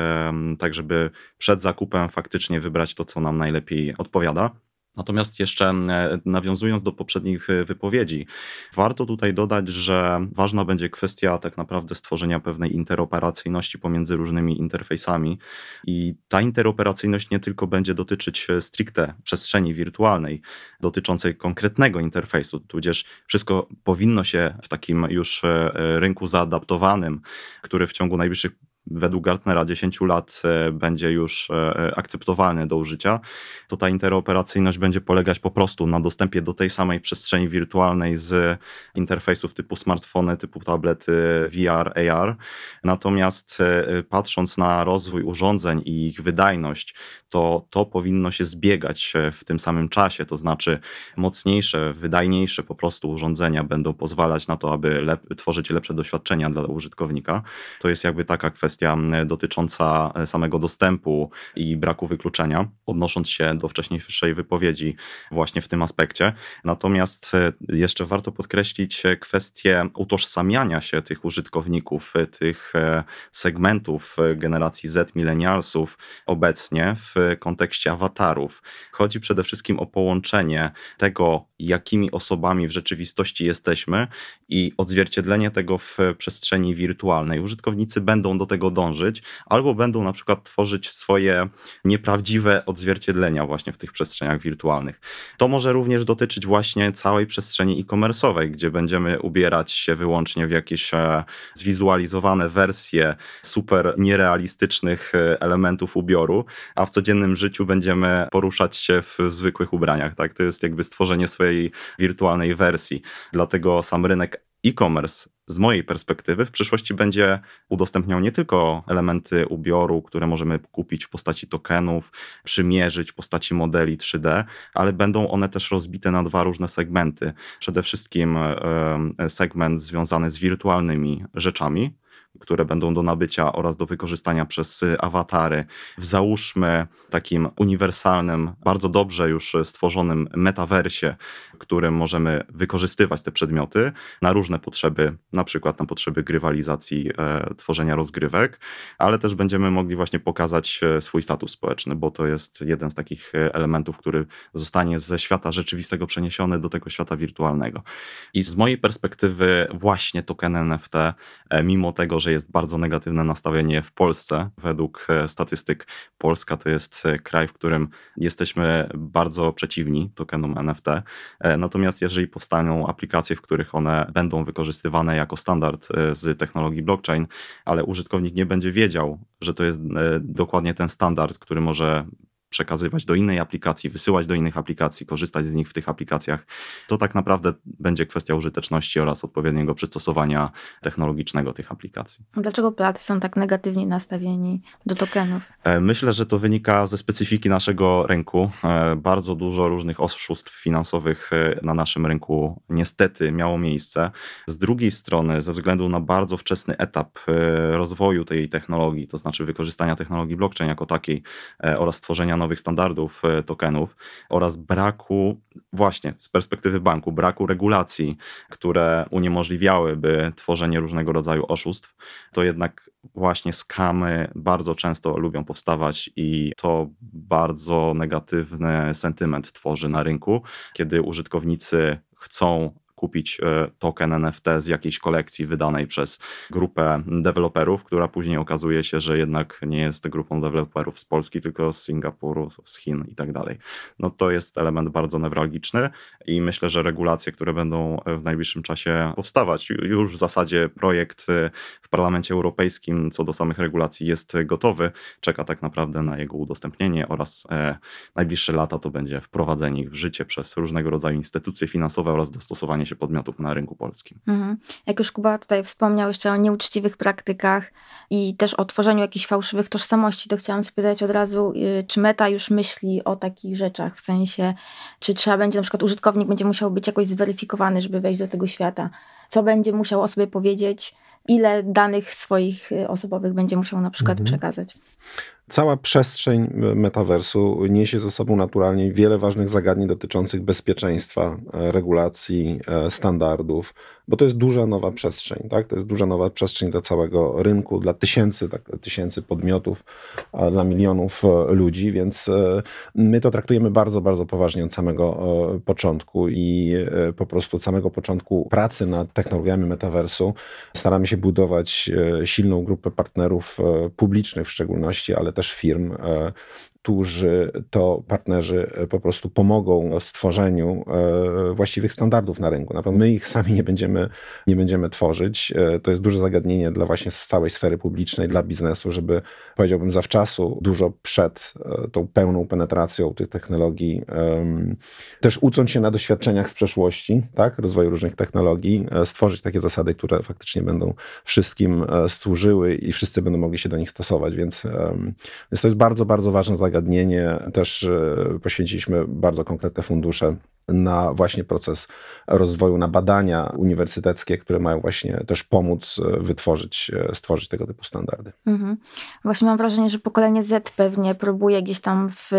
tak żeby przed zakupem faktycznie wybrać to, co nam najlepiej odpowiada. Natomiast jeszcze e, nawiązując do poprzednich e, wypowiedzi, warto tutaj dodać, że ważna będzie kwestia tak naprawdę stworzenia pewnej interoperacyjności pomiędzy różnymi interfejsami. I ta interoperacyjność nie tylko będzie dotyczyć e, stricte przestrzeni wirtualnej, dotyczącej konkretnego interfejsu, tudzież wszystko powinno się w takim już rynku zaadaptowanym, który w ciągu najbliższych według Gartnera 10 lat e, będzie już e, akceptowalny do użycia, to ta interoperacyjność będzie polegać po prostu na dostępie do tej samej przestrzeni wirtualnej z interfejsów typu smartfony, typu tablety VR, AR. Natomiast e, patrząc na rozwój urządzeń i ich wydajność, to to powinno się zbiegać w tym samym czasie, to znaczy mocniejsze, wydajniejsze po prostu urządzenia będą pozwalać na to, aby lep tworzyć lepsze doświadczenia dla użytkownika. To jest jakby taka kwestia dotycząca e, samego dostępu i braku wykluczenia, odnosząc się do wcześniejszej wypowiedzi właśnie w tym aspekcie. Natomiast e, jeszcze warto podkreślić e, kwestię utożsamiania się tych użytkowników, tych segmentów generacji Z, milenialsów obecnie w kontekście awatarów. Chodzi przede wszystkim o połączenie tego, jakimi osobami w rzeczywistości jesteśmy i odzwierciedlenie tego w przestrzeni wirtualnej. Użytkownicy będą do tego dążyć, albo będą na przykład tworzyć swoje nieprawdziwe odzwierciedlenia właśnie w tych przestrzeniach wirtualnych. To może również dotyczyć właśnie całej przestrzeni e-commerce'owej, gdzie będziemy ubierać się wyłącznie w jakieś e, zwizualizowane wersje super nierealistycznych e, elementów ubioru, a w codziennym życiu będziemy poruszać się w zwykłych ubraniach. Tak? To jest jakby stworzenie swojej wirtualnej wersji. Dlatego sam rynek e-commerce z mojej perspektywy w przyszłości będzie udostępniał nie tylko elementy ubioru, które możemy kupić w postaci tokenów, przymierzyć w postaci modeli 3D, ale będą one też rozbite na dwa różne segmenty. Przede wszystkim segment związany z wirtualnymi rzeczami, które będą do nabycia oraz do wykorzystania przez y, awatary w załóżmy takim uniwersalnym, bardzo dobrze już stworzonym metaversie, którym możemy wykorzystywać te przedmioty na różne potrzeby, na przykład na potrzeby grywalizacji, e, tworzenia rozgrywek, ale też będziemy mogli właśnie pokazać e, swój status społeczny, bo to jest jeden z takich e, elementów, który zostanie ze świata rzeczywistego przeniesiony do tego świata wirtualnego. I z mojej perspektywy właśnie token NFT, e, mimo tego, że że jest bardzo negatywne nastawienie w Polsce. Według e, statystyk Polska to jest e, kraj, w którym jesteśmy bardzo przeciwni tokenom NFT. E, natomiast jeżeli powstaną aplikacje, w których one będą wykorzystywane jako standard z technologii blockchain, ale użytkownik nie będzie wiedział, że to jest dokładnie ten standard, który może przekazywać do innej aplikacji, wysyłać do innych aplikacji, korzystać z nich w tych aplikacjach. To tak naprawdę będzie kwestia użyteczności oraz odpowiedniego przystosowania technologicznego tych aplikacji. Dlaczego Polacy są tak negatywnie nastawieni do tokenów? E, myślę, że to wynika ze specyfiki naszego rynku. E, bardzo dużo różnych oszustw finansowych e, na naszym rynku niestety miało miejsce. Z drugiej strony, ze względu na bardzo wczesny etap rozwoju tej technologii, to znaczy wykorzystania technologii blockchain jako takiej oraz nowych standardów tokenów oraz braku, właśnie z perspektywy banku, braku regulacji, które uniemożliwiałyby tworzenie różnego rodzaju oszustw, to jednak właśnie skamy bardzo często lubią powstawać i to bardzo negatywny sentyment tworzy na rynku, kiedy użytkownicy chcą kupić e, token NFT z jakiejś kolekcji wydanej przez grupę deweloperów, która później okazuje się, że jednak nie jest grupą deweloperów z Polski, tylko z Singapuru, z Chin i tak dalej. No to jest element bardzo newralgiczny i myślę, że regulacje, które będą w najbliższym czasie powstawać, już w zasadzie projekt e, w Parlamencie Europejskim co do samych regulacji jest gotowy, czeka tak naprawdę na jego udostępnienie oraz e, najbliższe lata to będzie wprowadzenie ich w życie przez różnego rodzaju instytucje finansowe oraz dostosowanie się podmiotów na rynku polskim. Mhm. Jak już Kuba tutaj wspomniał jeszcze o nieuczciwych praktykach i też o tworzeniu jakichś fałszywych tożsamości, to chciałam spytać od razu, y, czy Meta już myśli o takich rzeczach, w sensie, czy trzeba będzie, na przykład użytkownik będzie musiał być jakoś zweryfikowany, żeby wejść do tego świata, co będzie musiał o sobie powiedzieć, ile danych swoich y, osobowych będzie musiał na przykład mhm. przekazać. Cała przestrzeń metaversu niesie ze sobą naturalnie wiele ważnych zagadnień dotyczących bezpieczeństwa, e, regulacji, e, standardów, bo to jest duża nowa przestrzeń, tak? To jest duża nowa przestrzeń dla całego rynku, dla tysięcy, tak, tysięcy podmiotów, dla milionów e, ludzi, więc my to traktujemy bardzo, bardzo poważnie od samego początku i po prostu od samego początku pracy nad technologiami metaversu staramy się budować silną grupę partnerów publicznych w szczególności, ale też firm, e, którzy to partnerzy e, po prostu pomogą w stworzeniu e, właściwych standardów na rynku. Na pewno my ich sami nie będziemy, nie będziemy tworzyć. To jest duże zagadnienie dla właśnie całej sfery publicznej, dla biznesu, żeby powiedziałbym zawczasu, dużo przed tą pełną penetracją tych technologii, też ucząc się na doświadczeniach z przeszłości, tak, rozwoju różnych technologii, stworzyć takie zasady, które faktycznie będą wszystkim służyły i wszyscy będą mogli się do nich stosować, więc więc to jest bardzo, bardzo ważne zagadnienie. Też e, poświęciliśmy bardzo konkretne fundusze na właśnie proces rozwoju, na badania uniwersyteckie, które mają właśnie też pomóc e, wytworzyć, e, stworzyć tego typu standardy. Mhm. Właśnie mam wrażenie, że pokolenie Z pewnie próbuje gdzieś tam w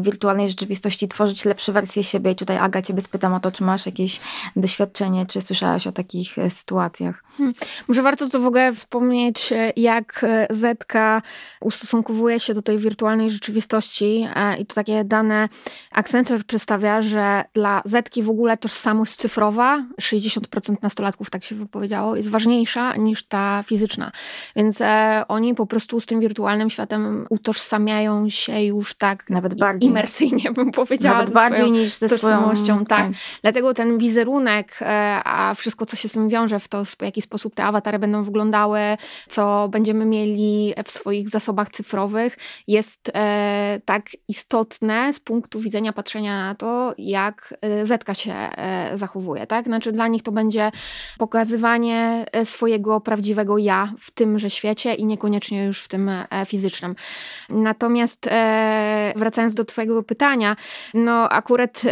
wirtualnej rzeczywistości tworzyć lepsze wersje siebie. I tutaj Aga, ciebie spytam o to, czy masz jakieś doświadczenie, czy słyszałaś o takich sytuacjach? Hmm. Może warto to w ogóle wspomnieć, jak Zetka ustosunkowuje się do tej wirtualnej rzeczywistości e, i to takie dane Accenture przedstawia, że dla Zetki w ogóle tożsamość cyfrowa, 60% nastolatków tak się wypowiedziało, jest ważniejsza niż ta fizyczna. Więc e, oni po prostu z tym wirtualnym światem utożsamiają się już tak nawet bardziej imersyjnie bym powiedziała. Nawet bardziej niż ze tożsamością. Swoją... Tak. tak. Dlatego ten wizerunek, e, a wszystko co się z tym wiąże, w to w jaki sposób te awatary będą wyglądały, co będziemy mieli w swoich zasobach cyfrowych, jest e, tak istotne z punktu widzenia patrzenia na to, jak e, Zetka się e, zachowuje. Tak? Znaczy dla nich to będzie pokazywanie e, swojego prawdziwego ja w tymże świecie i niekoniecznie już w tym fizycznym. Natomiast wracając do twojego pytania, no akurat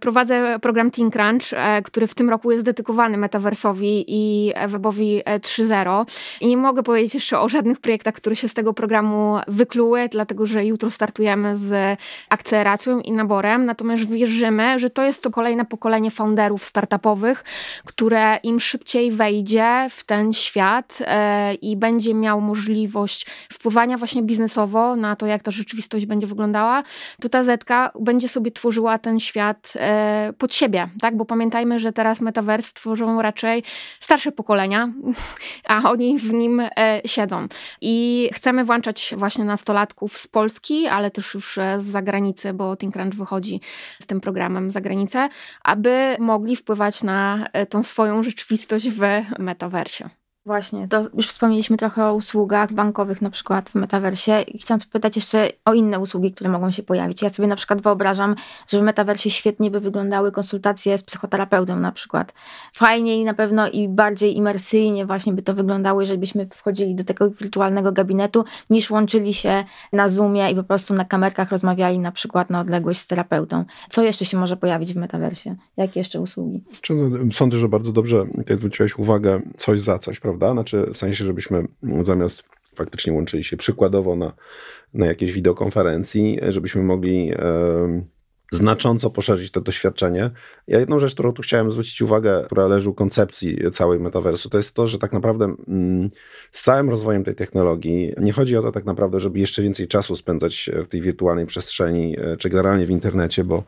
prowadzę program Teen Crunch, który w tym roku jest dedykowany metaversowi i webowi 3.0 i nie mogę powiedzieć jeszcze o żadnych projektach, które się z tego programu wykluły, dlatego że jutro startujemy z akceleracją i naborem, natomiast wierzymy, że to jest to kolejne pokolenie founderów startupowych, które im szybciej wejdzie w ten świat e, i będzie miał możliwość wpływania właśnie biznesowo na to, jak ta rzeczywistość będzie wyglądała, to ta Zetka będzie sobie tworzyła ten świat e, pod siebie, tak? Bo pamiętajmy, że teraz metaverse tworzą raczej starsze pokolenia, a oni w nim e, siedzą. I chcemy włączać właśnie nastolatków z Polski, ale też już z zagranicy, bo ThinkCrunch wychodzi z tym programem za granicę, aby mogli wpływać na e, tą swoją rzeczywistość w metaversie. Właśnie, to już wspomnieliśmy trochę o usługach bankowych na przykład w metaversie chciałam zapytać jeszcze o inne usługi, które mogą się pojawić. Ja sobie na przykład wyobrażam, że w metaversie świetnie by wyglądały konsultacje z psychoterapeutą na przykład. Fajniej na pewno i bardziej imersyjnie właśnie by to wyglądało, jeżeli byśmy wchodzili do tego wirtualnego gabinetu, niż łączyli się na Zoomie i po prostu na kamerkach rozmawiali na przykład na odległość z terapeutą. Co jeszcze się może pojawić w metaversie? Jakie jeszcze usługi? No, sądzę, że bardzo dobrze tutaj zwróciłeś uwagę coś za coś, prawda? Znaczy w sensie, żebyśmy zamiast faktycznie łączyli się przykładowo na, na jakiejś wideokonferencji, żebyśmy mogli e, znacząco poszerzyć to doświadczenie. Ja jedną rzecz, którą tu chciałem zwrócić uwagę, która leży u koncepcji całej metaversu, to jest to, że tak naprawdę mm, z całym rozwojem tej technologii nie chodzi o to tak naprawdę, żeby jeszcze więcej czasu spędzać w tej wirtualnej przestrzeni, e, czy generalnie w internecie, bo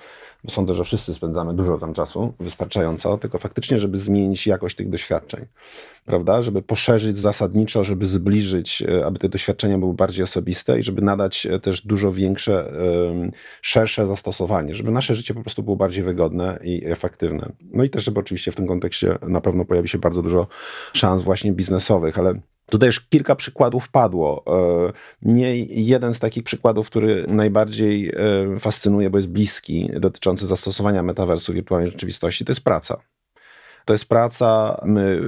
bo sądzę, że wszyscy spędzamy dużo tam czasu, wystarczająco, tylko faktycznie, żeby zmienić jakość tych doświadczeń, prawda? Żeby poszerzyć zasadniczo, żeby zbliżyć, e, aby te doświadczenia były bardziej osobiste i żeby nadać e, też dużo większe, szersze zastosowanie, żeby nasze życie po prostu było bardziej wygodne i efektywne. No i też, żeby oczywiście w tym kontekście na pewno pojawi się bardzo dużo szans właśnie biznesowych, ale Tutaj już kilka przykładów padło. E, nie jeden z takich przykładów, który najbardziej e, fascynuje, bo jest bliski, dotyczący zastosowania metaversu wirtualnej rzeczywistości, to jest praca. To jest praca. My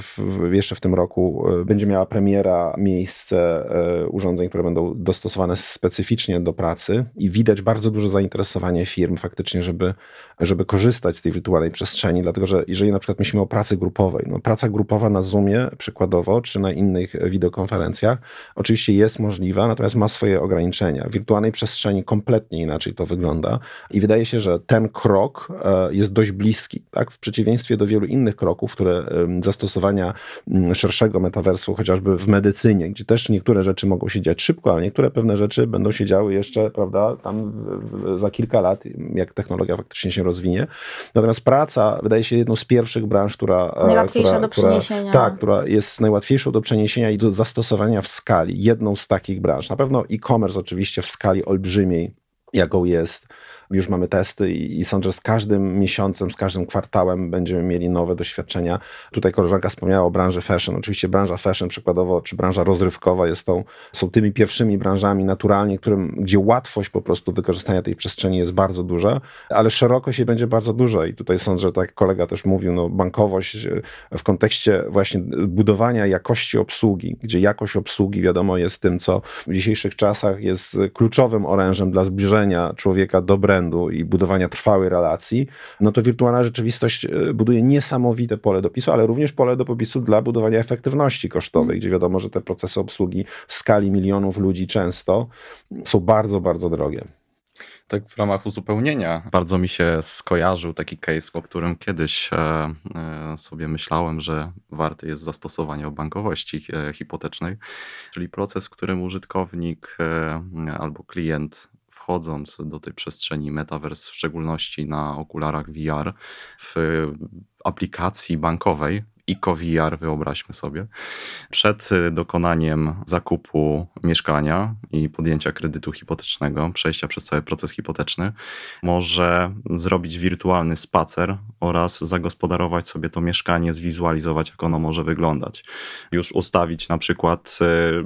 w, jeszcze w tym roku e, będzie miała premiera miejsce e, urządzeń, które będą dostosowane specyficznie do pracy i widać bardzo duże zainteresowanie firm faktycznie, żeby, żeby korzystać z tej wirtualnej przestrzeni, dlatego że jeżeli na przykład myślimy o pracy grupowej, no praca grupowa na Zoomie przykładowo, czy na innych wideokonferencjach, oczywiście jest możliwa, natomiast ma swoje ograniczenia. W wirtualnej przestrzeni kompletnie inaczej to wygląda i wydaje się, że ten krok e, jest dość bliski, tak? w przeciwieństwie do wielu wielu innych kroków, które zastosowania mm, szerszego metaversu, chociażby w medycynie, gdzie też niektóre rzeczy mogą się dziać szybko, ale niektóre pewne rzeczy będą się działy jeszcze, prawda, tam za kilka lat, jak technologia faktycznie się rozwinie. Natomiast praca wydaje się jedną z pierwszych branż, która... E, Najłatwiejsza która, do przeniesienia. Która, tak, która jest najłatwiejszą do przeniesienia i do zastosowania w skali. Jedną z takich branż. Na pewno e-commerce oczywiście w skali olbrzymiej, jaką jest już mamy testy i, i sądzę, że z każdym miesiącem, z każdym kwartałem będziemy mieli nowe doświadczenia. Tutaj koleżanka wspomniała o branży fashion. Oczywiście branża fashion przykładowo, czy branża rozrywkowa jest tą, są tymi pierwszymi branżami naturalnie, którym, gdzie łatwość po prostu wykorzystania tej przestrzeni jest bardzo duża, ale szerokość jej będzie bardzo duża i tutaj sądzę, że tak jak kolega też mówił, no bankowość e, w kontekście właśnie budowania jakości obsługi, gdzie jakość obsługi wiadomo jest tym, co w dzisiejszych czasach jest kluczowym orężem dla zbliżenia człowieka do brandu, i budowania trwałej relacji, no to wirtualna rzeczywistość e, buduje niesamowite pole do pisu, ale również pole do popisu dla budowania efektywności kosztowej, gdzie wiadomo, że te procesy obsługi w skali milionów ludzi często są bardzo, bardzo drogie. Tak w ramach uzupełnienia bardzo mi się skojarzył taki case, o którym kiedyś e, e, sobie myślałem, że warty jest zastosowania o bankowości hipotecznej, czyli proces, w którym użytkownik albo klient wchodząc do tej przestrzeni metaverse, w szczególności na okularach VR, w aplikacji bankowej, IcoVR, wyobraźmy sobie, przed dokonaniem zakupu mieszkania i podjęcia kredytu hipotecznego, przejścia przez cały proces hipoteczny, może zrobić wirtualny spacer oraz zagospodarować sobie to mieszkanie, zwizualizować, jak ono może wyglądać. Już ustawić na przykład y,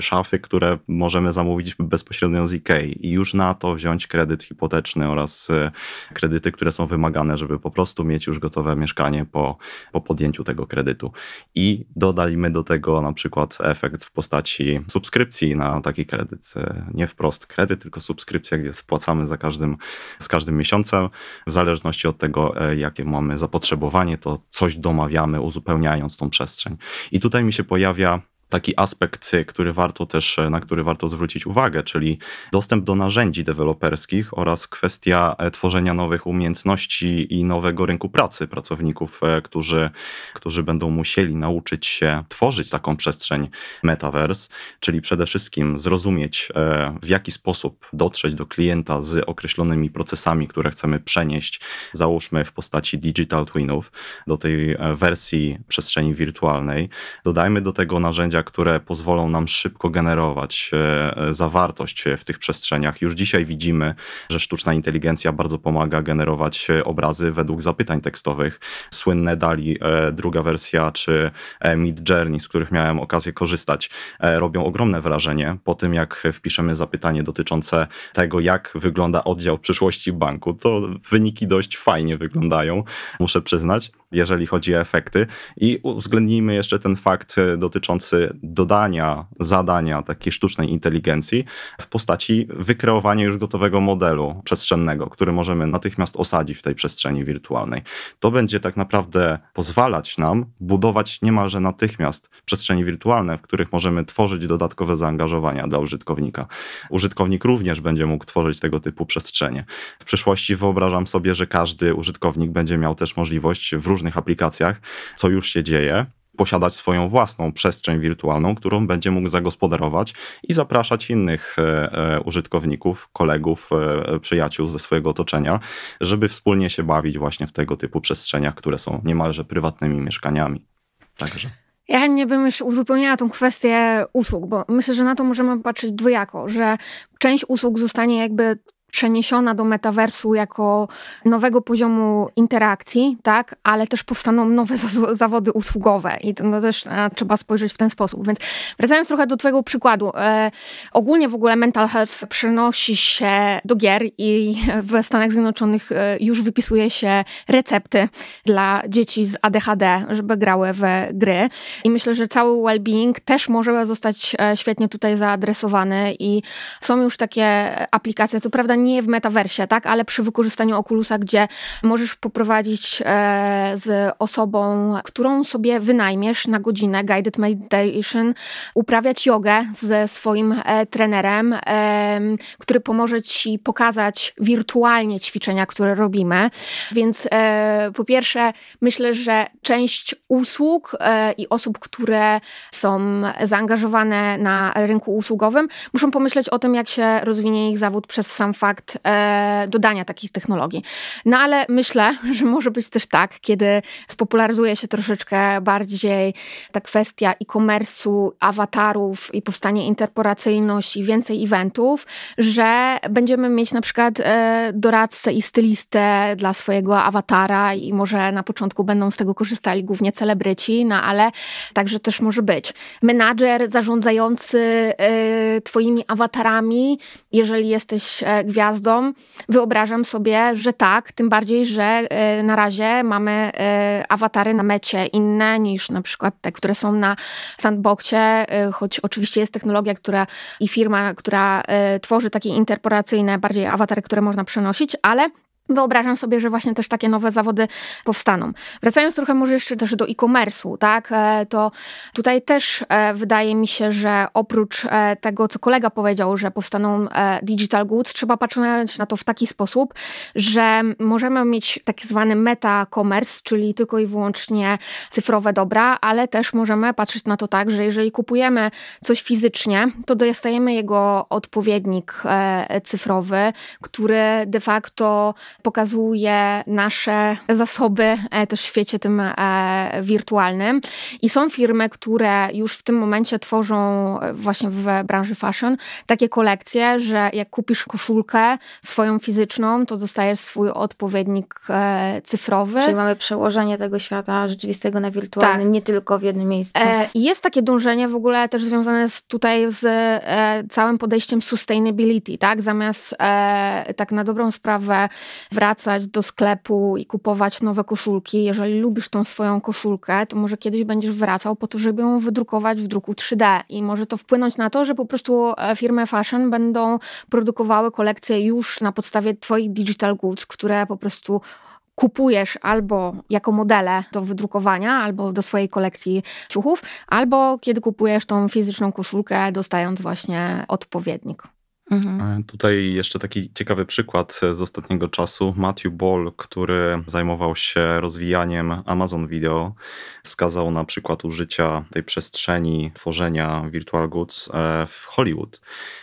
szafy, które możemy zamówić bezpośrednio z IKEA i już na to wziąć kredyt hipoteczny oraz y, kredyty, które są wymagane, żeby po prostu mieć już gotowe mieszkanie po, po podjęciu tego kredytu. I dodajmy do tego na przykład efekt w postaci subskrypcji na taki kredyt. Nie wprost kredyt, tylko subskrypcja, gdzie spłacamy za każdym, z każdym miesiącem. W zależności od tego, e, jakie mamy zapotrzebowanie, to coś domawiamy, uzupełniając tą przestrzeń. I tutaj mi się pojawia taki aspekt, który warto też, na który warto zwrócić uwagę, czyli dostęp do narzędzi deweloperskich oraz kwestia e, tworzenia nowych umiejętności i nowego rynku pracy pracowników, e, którzy, którzy będą musieli nauczyć się tworzyć taką przestrzeń metaverse, czyli przede wszystkim zrozumieć, e, w jaki sposób dotrzeć do klienta z określonymi procesami, które chcemy przenieść, załóżmy w postaci digital twinów, do tej wersji przestrzeni wirtualnej. Dodajmy do tego narzędzia, narzędzia, które pozwolą nam szybko generować e, zawartość w tych przestrzeniach. Już dzisiaj widzimy, że sztuczna inteligencja bardzo pomaga generować obrazy według zapytań tekstowych. Słynne DALI, druga wersja, czy Mid Journey, z których miałem okazję korzystać, robią ogromne wrażenie po tym, jak wpiszemy zapytanie dotyczące tego, jak wygląda oddział przyszłości banku. To wyniki dość fajnie wyglądają, muszę przyznać jeżeli chodzi o efekty. I uwzględnijmy jeszcze ten fakt e, dodania zadania takiej sztucznej inteligencji w postaci wykreowania już gotowego modelu przestrzennego, który możemy natychmiast osadzić w tej przestrzeni wirtualnej. To będzie tak naprawdę pozwalać nam budować niemalże natychmiast przestrzenie wirtualne, w których możemy tworzyć dodatkowe zaangażowania dla użytkownika. Użytkownik również będzie mógł tworzyć tego typu przestrzenie. W przyszłości wyobrażam sobie, że każdy użytkownik będzie miał też możliwość w różnych aplikacjach, co już się dzieje, posiadać swoją własną przestrzeń wirtualną, którą będzie mógł zagospodarować i zapraszać innych e, e, użytkowników, kolegów, e, przyjaciół ze swojego otoczenia, żeby wspólnie się bawić właśnie w tego typu przestrzeniach, które są niemalże prywatnymi mieszkaniami. Także. Ja chętnie bym już uzupełniała tą kwestię usług, bo myślę, że na to możemy patrzeć dwojako, że część usług zostanie jakby przeniesiona do metaversu jako nowego poziomu interakcji, tak, ale też powstaną nowe zawody usługowe i to no też e, trzeba spojrzeć w ten sposób. Więc wracając trochę do twojego przykładu, e, ogólnie w ogóle mental health przenosi się do gier i w Stanach Zjednoczonych e, już wypisuje się recepty dla dzieci z ADHD, żeby grały w gry. I myślę, że cały well-being też może zostać e, świetnie tutaj zaadresowany i są już takie aplikacje, co prawda w metaversie, tak, ale przy wykorzystaniu Oculusa, gdzie możesz poprowadzić e, z osobą, którą sobie wynajmiesz na godzinę guided meditation, uprawiać jogę ze swoim e, trenerem, e, który pomoże ci pokazać wirtualnie ćwiczenia, które robimy. Więc po pierwsze, myślę, że część usług i osób, które są zaangażowane na rynku usługowym, muszą pomyśleć o tym, jak się rozwinie ich zawód przez sam fakt, fakt e, dodania takich technologii. No ale myślę, że może być też tak, kiedy spopularyzuje się troszeczkę bardziej ta kwestia e-commerce'u, awatarów i powstanie interporacyjność i więcej eventów, że będziemy mieć na przykład e, doradcę i stylistę dla swojego awatara i może na początku będą z tego korzystali głównie celebryci, no ale także też może być. Menadżer zarządzający e, twoimi awatarami, jeżeli jesteś e, gwiazdą, gwiazdą, wyobrażam sobie, że tak, tym bardziej, że e, na razie mamy e, awatary na mecie inne niż na przykład te, które są na sandboxie, e, choć oczywiście jest technologia, która i firma, która tworzy takie interporacyjne bardziej awatary, które można przenosić, ale Wyobrażam sobie, że właśnie też takie nowe zawody powstaną. Wracając trochę może jeszcze też do e-commerce'u, tak, e, to tutaj też e, wydaje mi się, że oprócz e, tego, co kolega powiedział, że powstaną digital goods, trzeba patrzeć na to w taki sposób, że możemy mieć tak zwany meta-commerce, czyli tylko i wyłącznie cyfrowe dobra, ale też możemy patrzeć na to tak, że jeżeli kupujemy coś fizycznie, to dostajemy jego odpowiednik cyfrowy, który de facto pokazuje nasze zasoby e, też w świecie tym e, wirtualnym. I są firmy, które już w tym momencie tworzą e, właśnie w branży fashion takie kolekcje, że jak kupisz koszulkę swoją fizyczną, to dostajesz swój odpowiednik cyfrowy. Czyli mamy przełożenie tego świata rzeczywistego na wirtualny, tak. nie tylko w jednym miejscu. I jest takie dążenie w ogóle też związane z, tutaj z całym podejściem sustainability, tak? Zamiast tak na dobrą sprawę wracać do sklepu i kupować nowe koszulki. Jeżeli lubisz tą swoją koszulkę, to może kiedyś będziesz wracał po to, żeby ją wydrukować w druku 3D i może to wpłynąć na to, że po prostu e, firmy fashion będą produkowały kolekcje już na podstawie twoich digital goods, które po prostu kupujesz albo jako modele do wydrukowania, albo do swojej kolekcji ciuchów, albo kiedy kupujesz tą fizyczną koszulkę, dostając właśnie odpowiednik. Mhm. E, tutaj jeszcze taki ciekawy przykład z ostatniego czasu. Matthew Ball, który zajmował się rozwijaniem Amazon Video, wskazał na przykład użycia tej przestrzeni tworzenia virtual goods e, w Hollywood,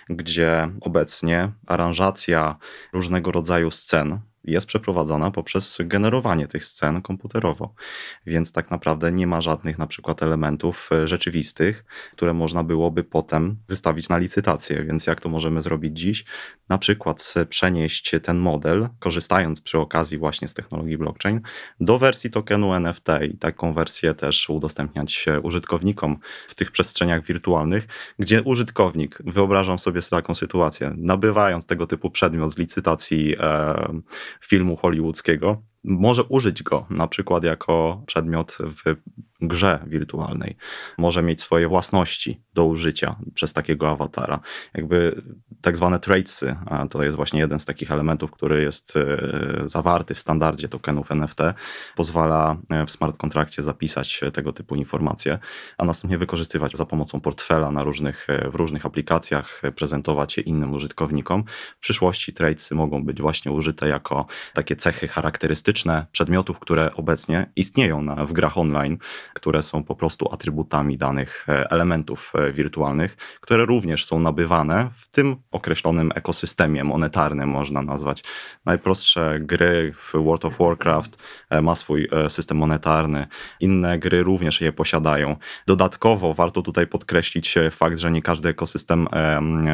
gdzie obecnie aranżacja różnego rodzaju scen jest przeprowadzana poprzez generowanie tych scen komputerowo. Więc tak naprawdę nie ma żadnych na przykład elementów e, rzeczywistych, które można byłoby potem wystawić na licytację. Więc jak to możemy zrobić dziś? Na przykład przenieść ten model, korzystając przy okazji właśnie z technologii blockchain, do wersji tokenu NFT i taką wersję też udostępniać użytkownikom w tych przestrzeniach wirtualnych, gdzie użytkownik, wyobrażam sobie taką sytuację, nabywając tego typu przedmiot z licytacji e, filmu hollywoodzkiego, może użyć go na przykład jako przedmiot w grze wirtualnej. Może mieć swoje własności do użycia przez takiego awatara. Jakby tak zwane tradesy, a to jest właśnie jeden z takich elementów, który jest e, zawarty w standardzie tokenów NFT, pozwala e, w smart kontrakcie zapisać tego typu informacje, a następnie wykorzystywać za pomocą portfela na różnych, e, w różnych aplikacjach, prezentować je innym użytkownikom. W przyszłości tradesy mogą być właśnie użyte jako takie cechy charakterystyczne przedmiotów, które obecnie istnieją na, w grach online, które są po prostu atrybutami danych elementów wirtualnych, które również są nabywane w tym określonym ekosystemie monetarnym, można nazwać. Najprostsze gry w World of Warcraft e, ma swój e, system monetarny, inne gry również je posiadają. Dodatkowo warto tutaj podkreślić e, fakt, że nie każdy ekosystem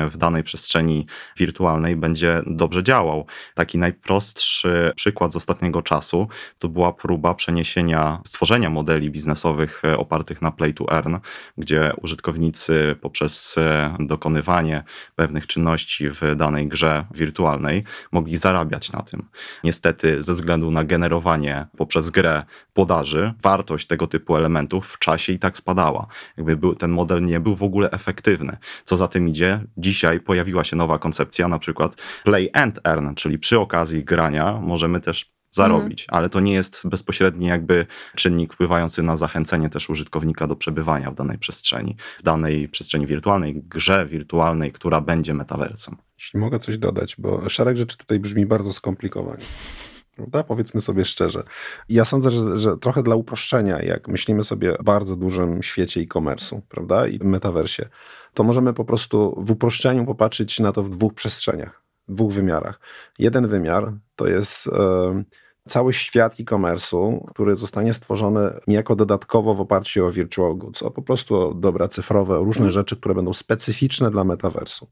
w danej przestrzeni wirtualnej będzie dobrze działał. Taki najprostszy przykład z ostatniego czasu to była próba przeniesienia, stworzenia modeli biznesowych opartych na play to earn, gdzie użytkownicy poprzez dokonywanie pewnych czynności w danej grze wirtualnej mogli zarabiać na tym. Niestety, ze względu na generowanie poprzez grę podaży, wartość tego typu elementów w czasie i tak spadała. Jakby był, ten model nie był w ogóle efektywny. Co za tym idzie, dzisiaj pojawiła się nowa koncepcja, na przykład play and earn, czyli przy okazji grania możemy też zarobić, mhm. ale to nie jest bezpośredni jakby czynnik wpływający na zachęcenie też użytkownika do przebywania w danej przestrzeni, w danej przestrzeni wirtualnej, grze wirtualnej, która będzie metaversem. Jeśli mogę coś dodać, bo szereg rzeczy tutaj brzmi bardzo skomplikowanie. Prawda? Powiedzmy sobie szczerze. Ja sądzę, że, że trochę dla uproszczenia, jak myślimy sobie o bardzo dużym świecie e-commerce'u, prawda, i metaversie, to możemy po prostu w uproszczeniu popatrzeć na to w dwóch przestrzeniach dwóch wymiarach. Jeden wymiar to jest e, cały świat e-commerce'u, który zostanie stworzony niejako dodatkowo w oparciu o virtual goods, a po prostu o dobra cyfrowe, o różne rzeczy, które będą specyficzne dla metaversu.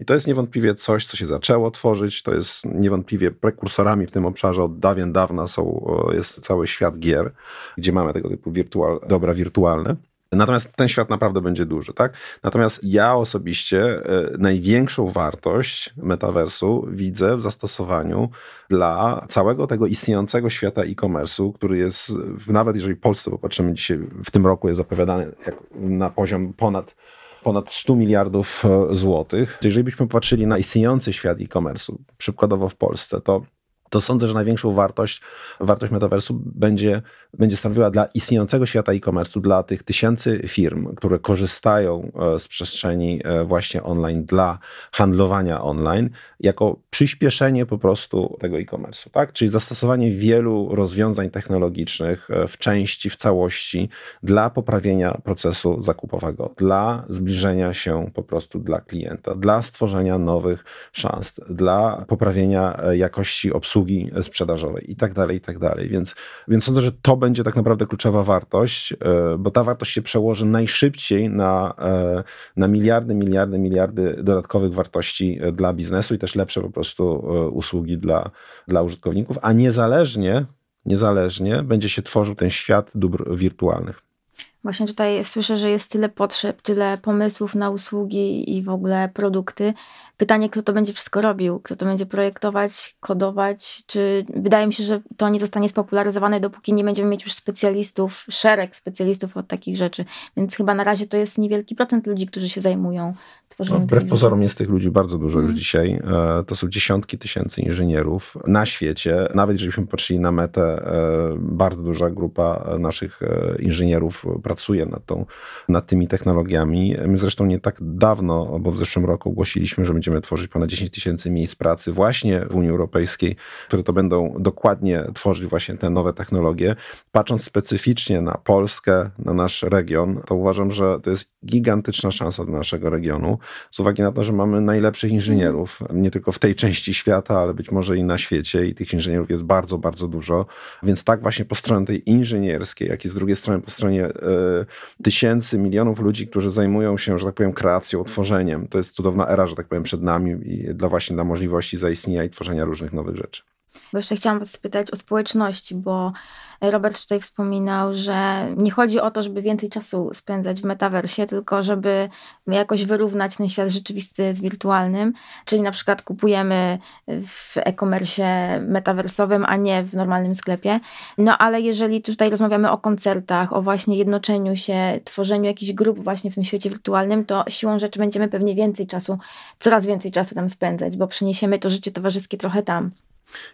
I to jest niewątpliwie coś, co się zaczęło tworzyć, to jest niewątpliwie prekursorami w tym obszarze od dawien dawna są, jest cały świat gier, gdzie mamy tego typu wirtual, dobra wirtualne. Natomiast ten świat naprawdę będzie duży, tak? Natomiast ja osobiście e, największą wartość metaversu widzę w zastosowaniu dla całego tego istniejącego świata e-commerce'u, który jest, nawet jeżeli w Polsce popatrzymy dzisiaj, w tym roku jest zapowiadany na poziom ponad ponad 100 miliardów e, złotych. Jeżeli byśmy patrzyli na istniejący świat e-commerce'u, przykładowo w Polsce, to to sądzę, że największą wartość, wartość metaversu będzie, będzie stanowiła dla istniejącego świata e-commerce, dla tych tysięcy firm, które korzystają e, z przestrzeni e, właśnie online dla handlowania online, jako przyspieszenie po prostu tego e-commerce'u, tak? Czyli zastosowanie wielu rozwiązań technologicznych e, w części, w całości dla poprawienia procesu zakupowego, dla zbliżenia się po prostu dla klienta, dla stworzenia nowych szans, dla poprawienia jakości obsługi usługi sprzedażowej i tak dalej, i tak dalej. Więc, więc sądzę, że to będzie tak naprawdę kluczowa wartość, e, bo ta wartość się przełoży najszybciej na, e, na miliardy, miliardy, miliardy dodatkowych wartości e, dla biznesu i też lepsze po prostu usługi dla, dla użytkowników, a niezależnie, niezależnie będzie się tworzył ten świat dóbr wirtualnych. Właśnie tutaj słyszę, że jest tyle potrzeb, tyle pomysłów na usługi i w ogóle produkty. Pytanie, kto to będzie wszystko robił, kto to będzie projektować, kodować, czy wydaje mi się, że to nie zostanie spopularyzowane, dopóki nie będziemy mieć już specjalistów, szereg specjalistów od takich rzeczy. Więc chyba na razie to jest niewielki procent ludzi, którzy się zajmują no, wbrew pozorom jest tych ludzi bardzo dużo już mhm. dzisiaj. E, to są dziesiątki tysięcy inżynierów na świecie. Nawet jeżeli byśmy patrzyli na metę, e, bardzo duża grupa naszych e, inżynierów pracuje nad, tą, nad tymi technologiami. My zresztą nie tak dawno, bo w zeszłym roku ogłosiliśmy, że będziemy będziemy tworzyć ponad 10 tysięcy miejsc pracy właśnie w Unii Europejskiej, które to będą dokładnie tworzyć właśnie te nowe technologie. Patrząc specyficznie na Polskę, na nasz region, to uważam, że to jest gigantyczna szansa dla naszego regionu, z uwagi na to, że mamy najlepszych inżynierów, nie tylko w tej części świata, ale być może i na świecie i tych inżynierów jest bardzo, bardzo dużo. Więc tak właśnie po stronie tej inżynierskiej, jak i z drugiej strony po stronie y, tysięcy, milionów ludzi, którzy zajmują się, że tak powiem, kreacją, tworzeniem. To jest cudowna era, że tak powiem, przed nami i dla właśnie dla możliwości zaistnienia i tworzenia różnych nowych rzeczy. Bo jeszcze chciałam Was spytać o społeczności, bo Robert tutaj wspominał, że nie chodzi o to, żeby więcej czasu spędzać w metaversie, tylko żeby jakoś wyrównać ten świat rzeczywisty z wirtualnym. Czyli na przykład kupujemy w e-commerce metaversowym, a nie w normalnym sklepie. No ale jeżeli tutaj rozmawiamy o koncertach, o właśnie jednoczeniu się, tworzeniu jakichś grup właśnie w tym świecie wirtualnym, to siłą rzeczy będziemy pewnie więcej czasu, coraz więcej czasu tam spędzać, bo przeniesiemy to życie towarzyskie trochę tam.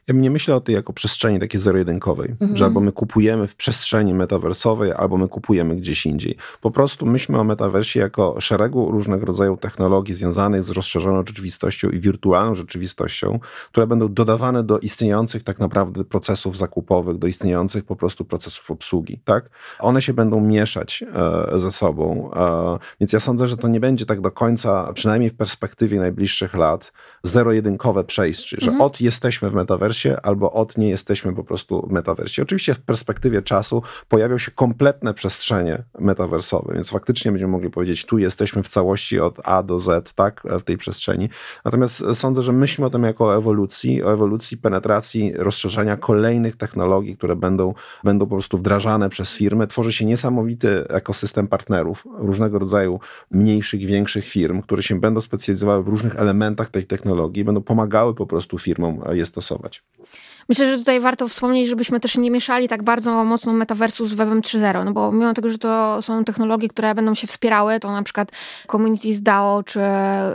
Ja nie myślę o tej jako przestrzeni takiej zero-jedynkowej, mhm. że albo my kupujemy w przestrzeni metaversowej, albo my kupujemy gdzieś indziej. Po prostu myślmy o metaversie jako szeregu różnych rodzajów technologii związanych z rozszerzoną rzeczywistością i wirtualną rzeczywistością, które będą dodawane do istniejących tak naprawdę procesów zakupowych, do istniejących po prostu procesów obsługi. Tak? One się będą mieszać e, ze sobą, e, więc ja sądzę, że to nie będzie tak do końca, przynajmniej w perspektywie najbliższych lat, zero-jedynkowe przejście, że mhm. od jesteśmy w metaversie, albo od nie jesteśmy po prostu w metaversie. Oczywiście w perspektywie czasu pojawią się kompletne przestrzenie metaversowe, więc faktycznie będziemy mogli powiedzieć, tu jesteśmy w całości od A do Z, tak, w tej przestrzeni. Natomiast sądzę, że myślimy o tym jako o ewolucji, o ewolucji penetracji, rozszerzania kolejnych technologii, które będą, będą po prostu wdrażane przez firmy. Tworzy się niesamowity ekosystem partnerów, różnego rodzaju mniejszych, większych firm, które się będą specjalizowały w różnych elementach tej technologii, będą pomagały po prostu firmom je stosować. Myślę, że tutaj warto wspomnieć, żebyśmy też nie mieszali tak bardzo mocno metaversu z Webem 3.0, no bo mimo tego, że to są technologie, które będą się wspierały, to na przykład communities DAO, czy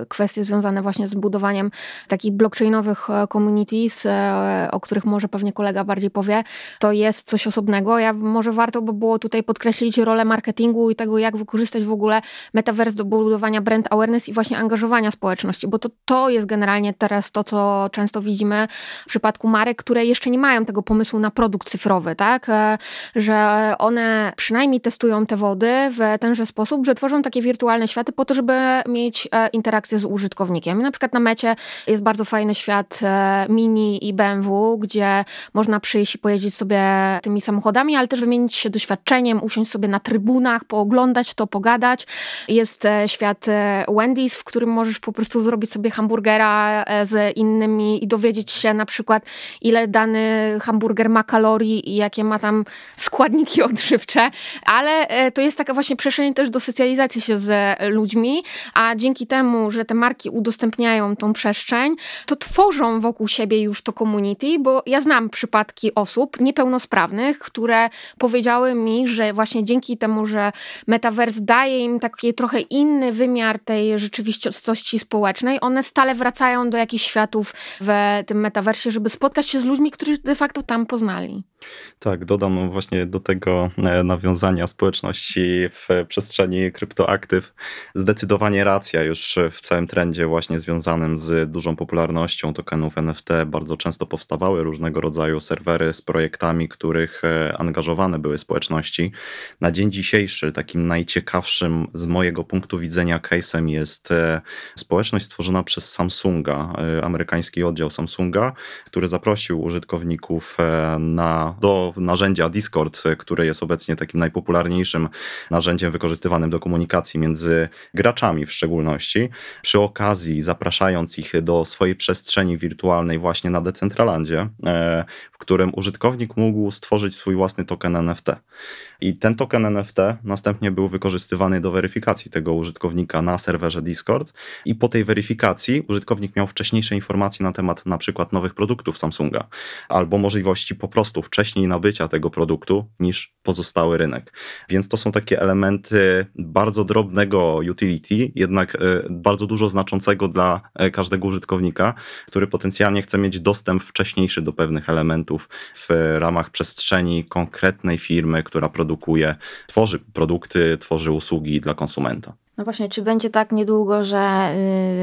kwestie związane właśnie z budowaniem takich blockchainowych e, communities, e, o których może pewnie kolega bardziej powie, to jest coś osobnego. Ja może warto by było tutaj podkreślić rolę marketingu i tego, jak wykorzystać w ogóle metavers do budowania brand awareness i właśnie angażowania społeczności, bo to, to jest generalnie teraz to, co często widzimy w przypadku marek, które które jeszcze nie mają tego pomysłu na produkt cyfrowy, tak? E, że one przynajmniej testują te wody w tenże sposób, że tworzą takie wirtualne światy po to, żeby mieć e, interakcję z użytkownikiem. Na przykład na mecie jest bardzo fajny świat e, Mini i BMW, gdzie można przyjść i pojeździć sobie tymi samochodami, ale też wymienić się doświadczeniem, usiąść sobie na trybunach, pooglądać to, pogadać. Jest świat Wendy's, w którym możesz po prostu zrobić sobie hamburgera z innymi i dowiedzieć się na przykład, ile dany hamburger ma kalorii i jakie ma tam składniki odżywcze, ale e, to jest taka właśnie przestrzeń też do socjalizacji się z ludźmi, a dzięki temu, że te marki udostępniają tą przestrzeń, to tworzą wokół siebie już to community, bo ja znam przypadki osób niepełnosprawnych, które powiedziały mi, że właśnie dzięki temu, że metaverse daje im taki trochę inny wymiar tej rzeczywistości społecznej, one stale wracają do jakichś światów w tym metaversie, żeby spotkać się z ludźmi, ludźmi, których de facto tam poznali. Tak, dodam właśnie do tego e, nawiązania społeczności w przestrzeni kryptoaktyw. Zdecydowanie racja już w całym trendzie właśnie związanym z dużą popularnością tokenów NFT bardzo często powstawały różnego rodzaju serwery z projektami, których e, angażowane były społeczności. Na dzień dzisiejszy takim najciekawszym z mojego punktu widzenia case'em jest e, społeczność stworzona przez Samsunga, amerykański oddział Samsunga, który zaprosił użytkowników na do narzędzia Discord, które jest obecnie takim najpopularniejszym narzędziem wykorzystywanym do komunikacji między graczami w szczególności. Przy okazji zapraszając ich do swojej przestrzeni wirtualnej właśnie na Decentralandzie, e, w którym użytkownik mógł stworzyć swój własny token NFT. I ten token NFT następnie był wykorzystywany do weryfikacji tego użytkownika na serwerze Discord i po tej weryfikacji użytkownik miał wcześniejsze informacje na temat na przykład nowych produktów Samsunga albo możliwości po prostu wcześniej nabycia tego produktu niż pozostały rynek. Więc to są takie elementy bardzo drobnego utility, jednak e, bardzo dużo znaczącego dla e, każdego użytkownika, który potencjalnie chce mieć dostęp wcześniejszy do pewnych elementów w ramach przestrzeni konkretnej firmy, która produkuje produkuje, tworzy produkty, tworzy usługi dla konsumenta. No właśnie, czy będzie tak niedługo, że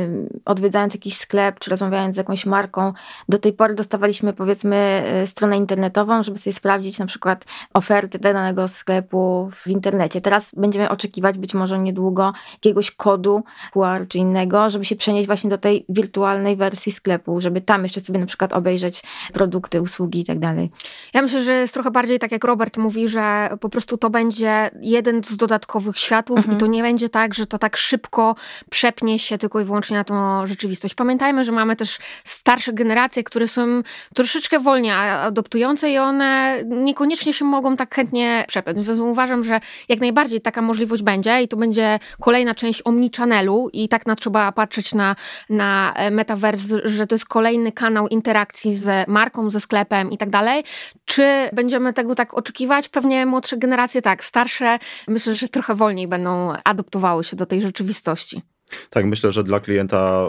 yy, odwiedzając jakiś sklep, czy rozmawiając z jakąś marką, do tej pory dostawaliśmy powiedzmy yy, stronę internetową, żeby sobie sprawdzić na przykład oferty danego sklepu w internecie. Teraz będziemy oczekiwać być może niedługo jakiegoś kodu QR czy innego, żeby się przenieść właśnie do tej wirtualnej wersji sklepu, żeby tam jeszcze sobie na przykład obejrzeć produkty, usługi i tak dalej. Ja myślę, że jest trochę bardziej tak jak Robert mówi, że po prostu to będzie jeden z dodatkowych światów mhm. i to nie będzie tak, że to tak szybko przepnie się tylko i wyłącznie na tą rzeczywistość. Pamiętajmy, że mamy też starsze generacje, które są troszeczkę wolniej adoptujące i one niekoniecznie się mogą tak chętnie przepiąć. Więc uważam, że jak najbardziej taka możliwość będzie i to będzie kolejna część omnichannelu i tak na trzeba patrzeć na, na metaverse, że to jest kolejny kanał interakcji z marką, ze sklepem i tak dalej. Czy będziemy tego tak oczekiwać? Pewnie młodsze generacje tak, starsze myślę, że trochę wolniej będą adoptowały się do tej rzeczywistości. Tak, myślę, że dla klienta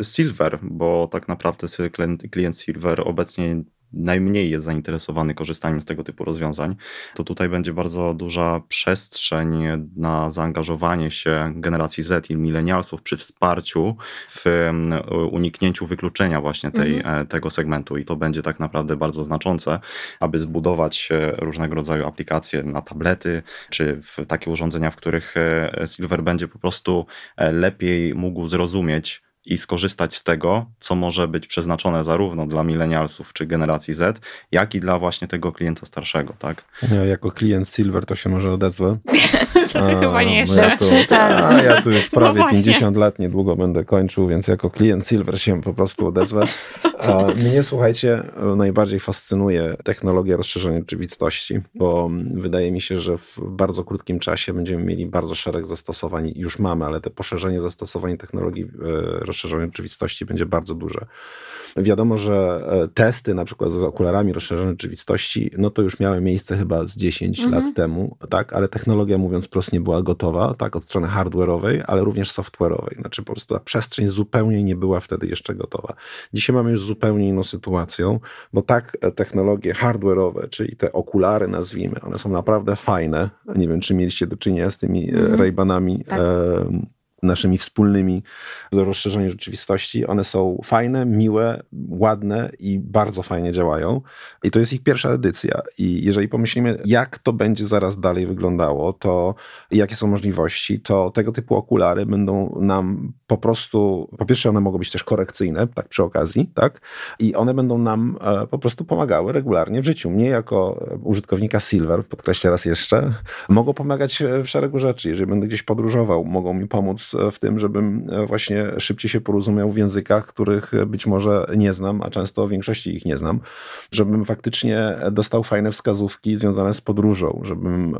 y, Silver, bo tak naprawdę klient Silver obecnie najmniej jest zainteresowany korzystaniem z tego typu rozwiązań, to tutaj będzie bardzo duża przestrzeń na zaangażowanie się generacji Z i milenialsów przy wsparciu w mm, uniknięciu wykluczenia właśnie tej, mhm. E, tego segmentu i to będzie tak naprawdę bardzo znaczące, aby zbudować e, różnego rodzaju aplikacje na tablety, czy w takie urządzenia, w których e, Silver będzie po prostu lepiej mógł zrozumieć i skorzystać z tego, co może być przeznaczone zarówno dla milenialsów czy generacji Z, jak i dla właśnie tego klienta starszego, tak? Ja jako klient Silver to się może odezwę. A, chyba nie jeszcze. Ja tu, a, ja tu już no prawie no 50 lat, niedługo będę kończył, więc jako klient Silver się po prostu odezwę. A mnie, słuchajcie, najbardziej fascynuje technologia rozszerzonej rzeczywistości, bo wydaje mi się, że w bardzo krótkim czasie będziemy mieli bardzo szereg zastosowań, już mamy, ale te poszerzenie zastosowań technologii rozszerzonej rozszerzonej rzeczywistości będzie bardzo duże. Wiadomo, że e, testy na przykład z okularami rozszerzonej rzeczywistości, no to już miały miejsce chyba z 10 mhm. lat temu, tak, ale technologia mówiąc wprost nie była gotowa, tak, od strony hardware'owej, ale również software'owej. Znaczy po prostu ta przestrzeń zupełnie nie była wtedy jeszcze gotowa. Dzisiaj mamy już zupełnie inną sytuację, bo tak e, technologie hardware'owe, czyli te okulary nazwijmy, one są naprawdę fajne. Nie wiem, czy mieliście do czynienia z tymi mm. Ray-Banami. Tak. E, naszymi wspólnymi do rozszerzenia rzeczywistości. One są fajne, miłe, ładne i bardzo fajnie działają. I to jest ich pierwsza edycja. I jeżeli pomyślimy, jak to będzie zaraz dalej wyglądało, to jakie są możliwości, to tego typu okulary będą nam po prostu, po pierwsze one mogą być też korekcyjne, tak przy okazji, tak? I one będą nam e, po prostu pomagały regularnie w życiu. Mnie jako użytkownika Silver, podkreślę raz jeszcze, mogą pomagać w szeregu rzeczy. Jeżeli będę gdzieś podróżował, mogą mi pomóc w tym, żebym e, właśnie szybciej się porozumiał w językach, których być może nie znam, a często w większości ich nie znam, żebym faktycznie dostał fajne wskazówki związane z podróżą, żebym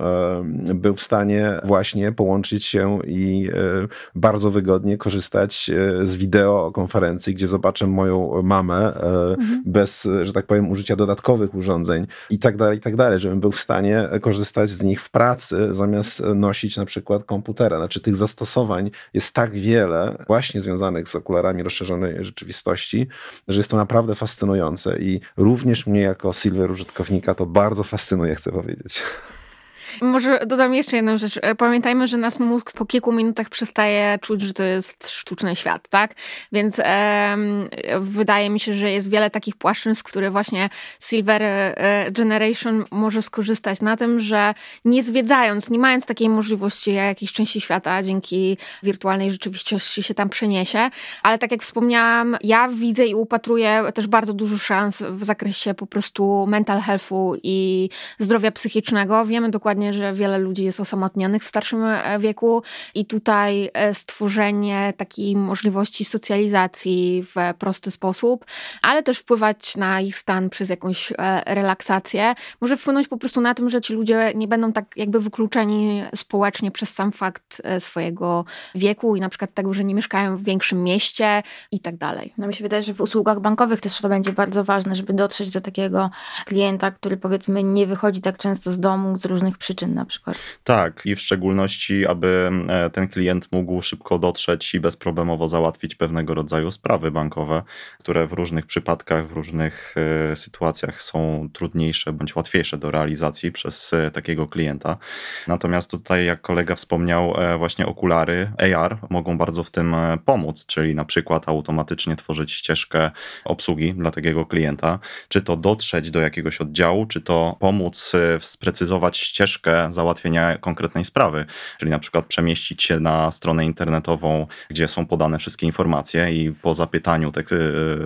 e, był w stanie właśnie połączyć się i e, bardzo wygodnie korzystać z wideokonferencji, gdzie zobaczę moją mamę mhm. bez, że tak powiem, użycia dodatkowych urządzeń i tak dalej, i tak dalej, żebym był w stanie korzystać z nich w pracy, zamiast nosić na przykład komputera. Znaczy tych zastosowań jest tak wiele właśnie związanych z okularami rozszerzonej rzeczywistości, że jest to naprawdę fascynujące i również mnie jako silver użytkownika to bardzo fascynuje, chcę powiedzieć. Może dodam jeszcze jedną rzecz. E, pamiętajmy, że nasz mózg po kilku minutach przestaje czuć, że to jest sztuczny świat, tak? Więc wydaje mi się, że jest wiele takich płaszczyzn, które właśnie Silver e, Generation może skorzystać na tym, że nie zwiedzając, nie mając takiej możliwości jakiejś części świata dzięki wirtualnej rzeczywistości się tam przeniesie, ale tak jak wspomniałam, ja widzę i upatruję też bardzo dużo szans w zakresie po prostu mental healthu i zdrowia psychicznego. Wiemy dokładnie, że wiele ludzi jest osamotnionych w starszym e, wieku i tutaj e, stworzenie takiej możliwości socjalizacji w prosty sposób, ale też wpływać na ich stan przez jakąś e, relaksację, może wpłynąć po prostu na tym, że ci ludzie nie będą tak jakby wykluczeni społecznie przez sam fakt swojego wieku i na przykład tego, że nie mieszkają w większym mieście i tak dalej. No mi się wydaje, że w usługach bankowych też to będzie bardzo ważne, żeby dotrzeć do takiego klienta, który powiedzmy nie wychodzi tak często z domu z różnych przyczyn, przyczyn na przykład. Tak, i w szczególności, aby e, ten klient mógł szybko dotrzeć i bezproblemowo załatwić pewnego rodzaju sprawy bankowe, które w różnych przypadkach, w różnych e, sytuacjach są trudniejsze bądź łatwiejsze do realizacji przez e, takiego klienta. Natomiast tutaj, jak kolega wspomniał, właśnie okulary AR mogą bardzo w tym pomóc, czyli na przykład automatycznie tworzyć ścieżkę obsługi dla takiego klienta, czy to dotrzeć do jakiegoś oddziału, czy to pomóc sprecyzować ścieżkę załatwienia konkretnej sprawy, czyli na przykład przemieścić się na stronę internetową, gdzie są podane wszystkie informacje i po zapytaniu tak,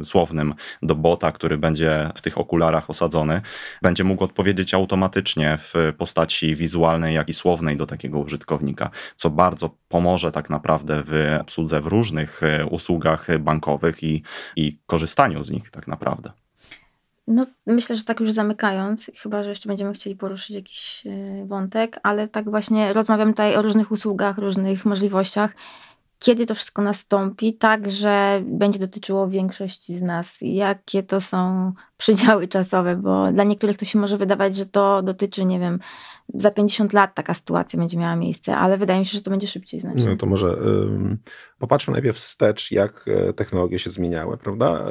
słownym do bota, który będzie w tych okularach osadzony, będzie mógł odpowiedzieć automatycznie w postaci wizualnej, jak i słownej do takiego użytkownika, co bardzo pomoże tak naprawdę w obsłudze w różnych e, usługach bankowych i, i korzystaniu z nich tak naprawdę. No, myślę, że tak już zamykając, chyba że jeszcze będziemy chcieli poruszyć jakiś e, wątek, ale tak właśnie rozmawiam tutaj o różnych usługach, różnych możliwościach. Kiedy to wszystko nastąpi, tak, że będzie dotyczyło większości z nas? Jakie to są przedziały czasowe? Bo dla niektórych to się może wydawać, że to dotyczy, nie wiem, za 50 lat taka sytuacja będzie miała miejsce, ale wydaje mi się, że to będzie szybciej znacznie. No to może popatrzmy najpierw wstecz, jak e, technologie się zmieniały, prawda?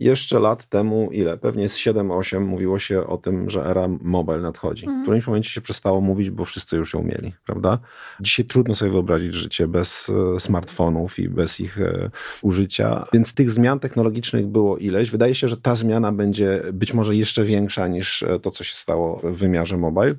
Jeszcze lat temu, ile? Pewnie z 7-8 mówiło się o tym, że era mobile nadchodzi. Mm. W którymś momencie się przestało mówić, bo wszyscy już ją mieli, prawda? Dzisiaj trudno sobie wyobrazić życie bez e, smartfonów i bez ich e, użycia, więc tych zmian technologicznych było ileś. Wydaje się, że ta zmiana będzie być może jeszcze większa niż e, to, co się stało w wymiarze mobile.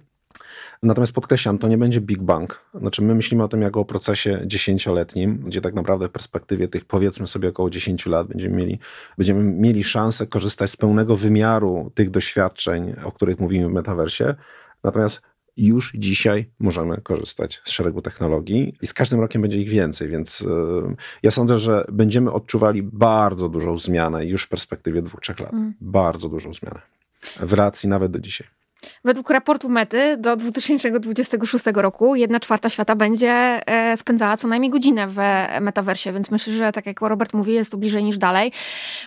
Natomiast podkreślam, to nie będzie Big Bang. Znaczy, my myślimy o tym jako o procesie dziesięcioletnim, gdzie tak naprawdę w perspektywie tych powiedzmy sobie około 10 lat będziemy mieli, będziemy mieli szansę korzystać z pełnego wymiaru tych doświadczeń, o których mówimy w metaversie. Natomiast już dzisiaj możemy korzystać z szeregu technologii i z każdym rokiem będzie ich więcej, więc yy, ja sądzę, że będziemy odczuwali bardzo dużą zmianę już w perspektywie dwóch, trzech lat. Mm. Bardzo dużą zmianę. W relacji nawet do dzisiaj. Według raportu Mety do 2026 roku jedna czwarta świata będzie e, spędzała co najmniej godzinę w metaversie, więc myślę, że tak jak Robert mówi, jest to bliżej niż dalej.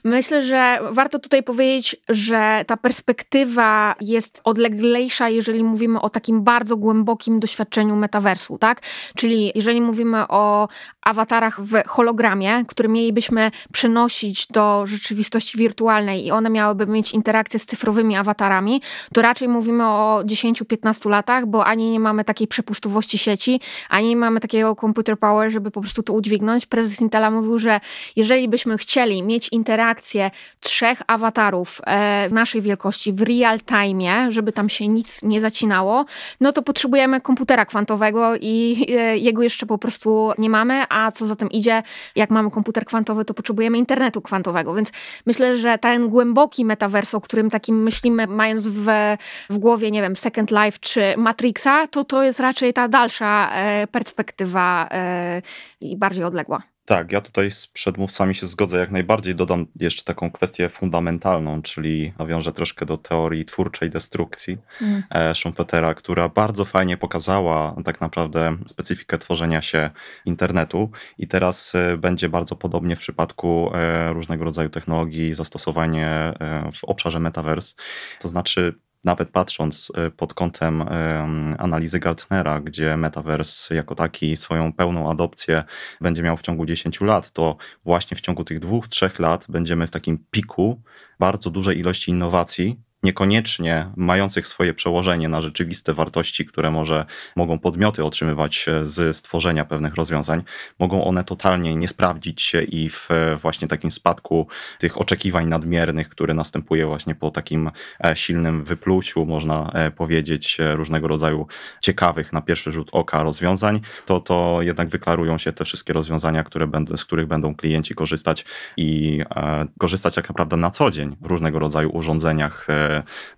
Myślę, że warto tutaj powiedzieć, że ta perspektywa jest odleglejsza, jeżeli mówimy o takim bardzo głębokim doświadczeniu metaversu, tak? Czyli jeżeli mówimy o awatarach w hologramie, które mielibyśmy przenosić do rzeczywistości wirtualnej i one miałyby mieć interakcję z cyfrowymi awatarami, to raczej mówimy o 10-15 latach, bo ani nie mamy takiej przepustowości sieci, ani nie mamy takiego computer power, żeby po prostu to udźwignąć. Prezes Intela mówił, że jeżeli byśmy chcieli mieć interakcję trzech awatarów e, naszej wielkości w real time, żeby tam się nic nie zacinało, no to potrzebujemy komputera kwantowego i e, jego jeszcze po prostu nie mamy, a co za tym idzie, jak mamy komputer kwantowy, to potrzebujemy internetu kwantowego. Więc myślę, że ten głęboki metavers, o którym takim myślimy, mając w, w głowie, nie wiem, Second Life czy Matrixa, to to jest raczej ta dalsza e, perspektywa e, i bardziej odległa. Tak, ja tutaj z przedmówcami się zgodzę jak najbardziej. Dodam jeszcze taką kwestię fundamentalną, czyli nawiążę troszkę do teorii twórczej destrukcji mm. E, Schumpetera, która bardzo fajnie pokazała tak naprawdę specyfikę tworzenia się internetu i teraz będzie bardzo podobnie w przypadku różnego rodzaju technologii, zastosowanie w obszarze metaverse. To znaczy nawet patrząc e, pod kątem analizy Gartnera, gdzie Metaverse jako taki swoją pełną adopcję będzie miał w ciągu 10 lat, to właśnie w ciągu tych dwóch, trzech lat będziemy w takim piku bardzo dużej ilości innowacji, niekoniecznie mających swoje przełożenie na rzeczywiste wartości, które może mogą podmioty otrzymywać e, z stworzenia pewnych rozwiązań, mogą one totalnie nie sprawdzić się i w e, właśnie takim spadku tych oczekiwań nadmiernych, który następuje właśnie po takim e, silnym wypluciu, można powiedzieć, różnego rodzaju ciekawych na pierwszy rzut oka rozwiązań, to, to jednak wyklarują się te wszystkie rozwiązania, które będą, z których będą klienci korzystać i korzystać tak naprawdę na co dzień w różnego rodzaju urządzeniach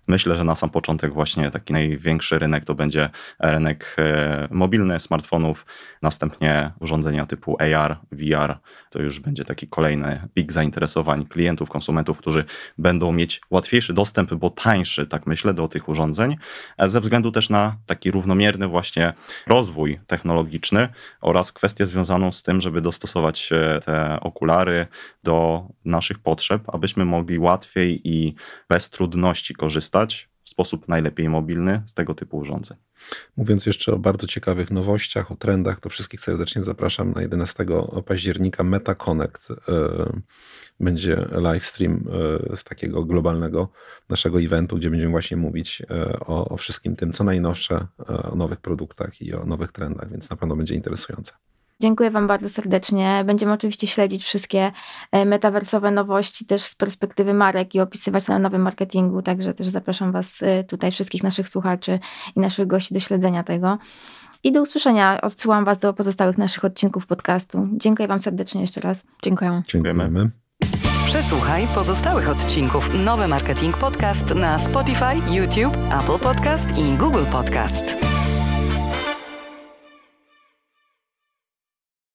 myślę, że na sam początek właśnie taki największy rynek to będzie rynek e, mobilny, smartfonów, następnie urządzenia typu AR, VR. To już będzie taki kolejny pik zainteresowań klientów, konsumentów, którzy będą mieć łatwiejszy dostęp, bo tańszy, tak myślę, do tych urządzeń, e, ze względu też na taki równomierny właśnie rozwój technologiczny oraz kwestię związaną z tym, żeby dostosować te okulary do naszych potrzeb, abyśmy mogli łatwiej i bez trudności korzystać w sposób najlepiej mobilny z tego typu urządzeń. Mówiąc jeszcze o bardzo ciekawych nowościach, o trendach, to wszystkich serdecznie zapraszam na 11 października Meta Connect. E, będzie live stream e, z takiego globalnego naszego eventu, gdzie będziemy właśnie mówić e, o, o wszystkim tym, co najnowsze, o nowych produktach i o nowych trendach, więc na pewno będzie interesujące. Dziękuję Wam bardzo serdecznie. Będziemy oczywiście śledzić wszystkie metaversowe nowości też z perspektywy marek i opisywać na nowym marketingu, także też zapraszam Was tutaj, wszystkich naszych słuchaczy i naszych gości do śledzenia tego. I do usłyszenia. Odsyłam Was do pozostałych naszych odcinków podcastu. Dziękuję Wam serdecznie jeszcze raz. Dziękuję. Dziękujemy. Przesłuchaj pozostałych odcinków Nowy Marketing Podcast na Spotify, YouTube, Apple Podcast i Google Podcast.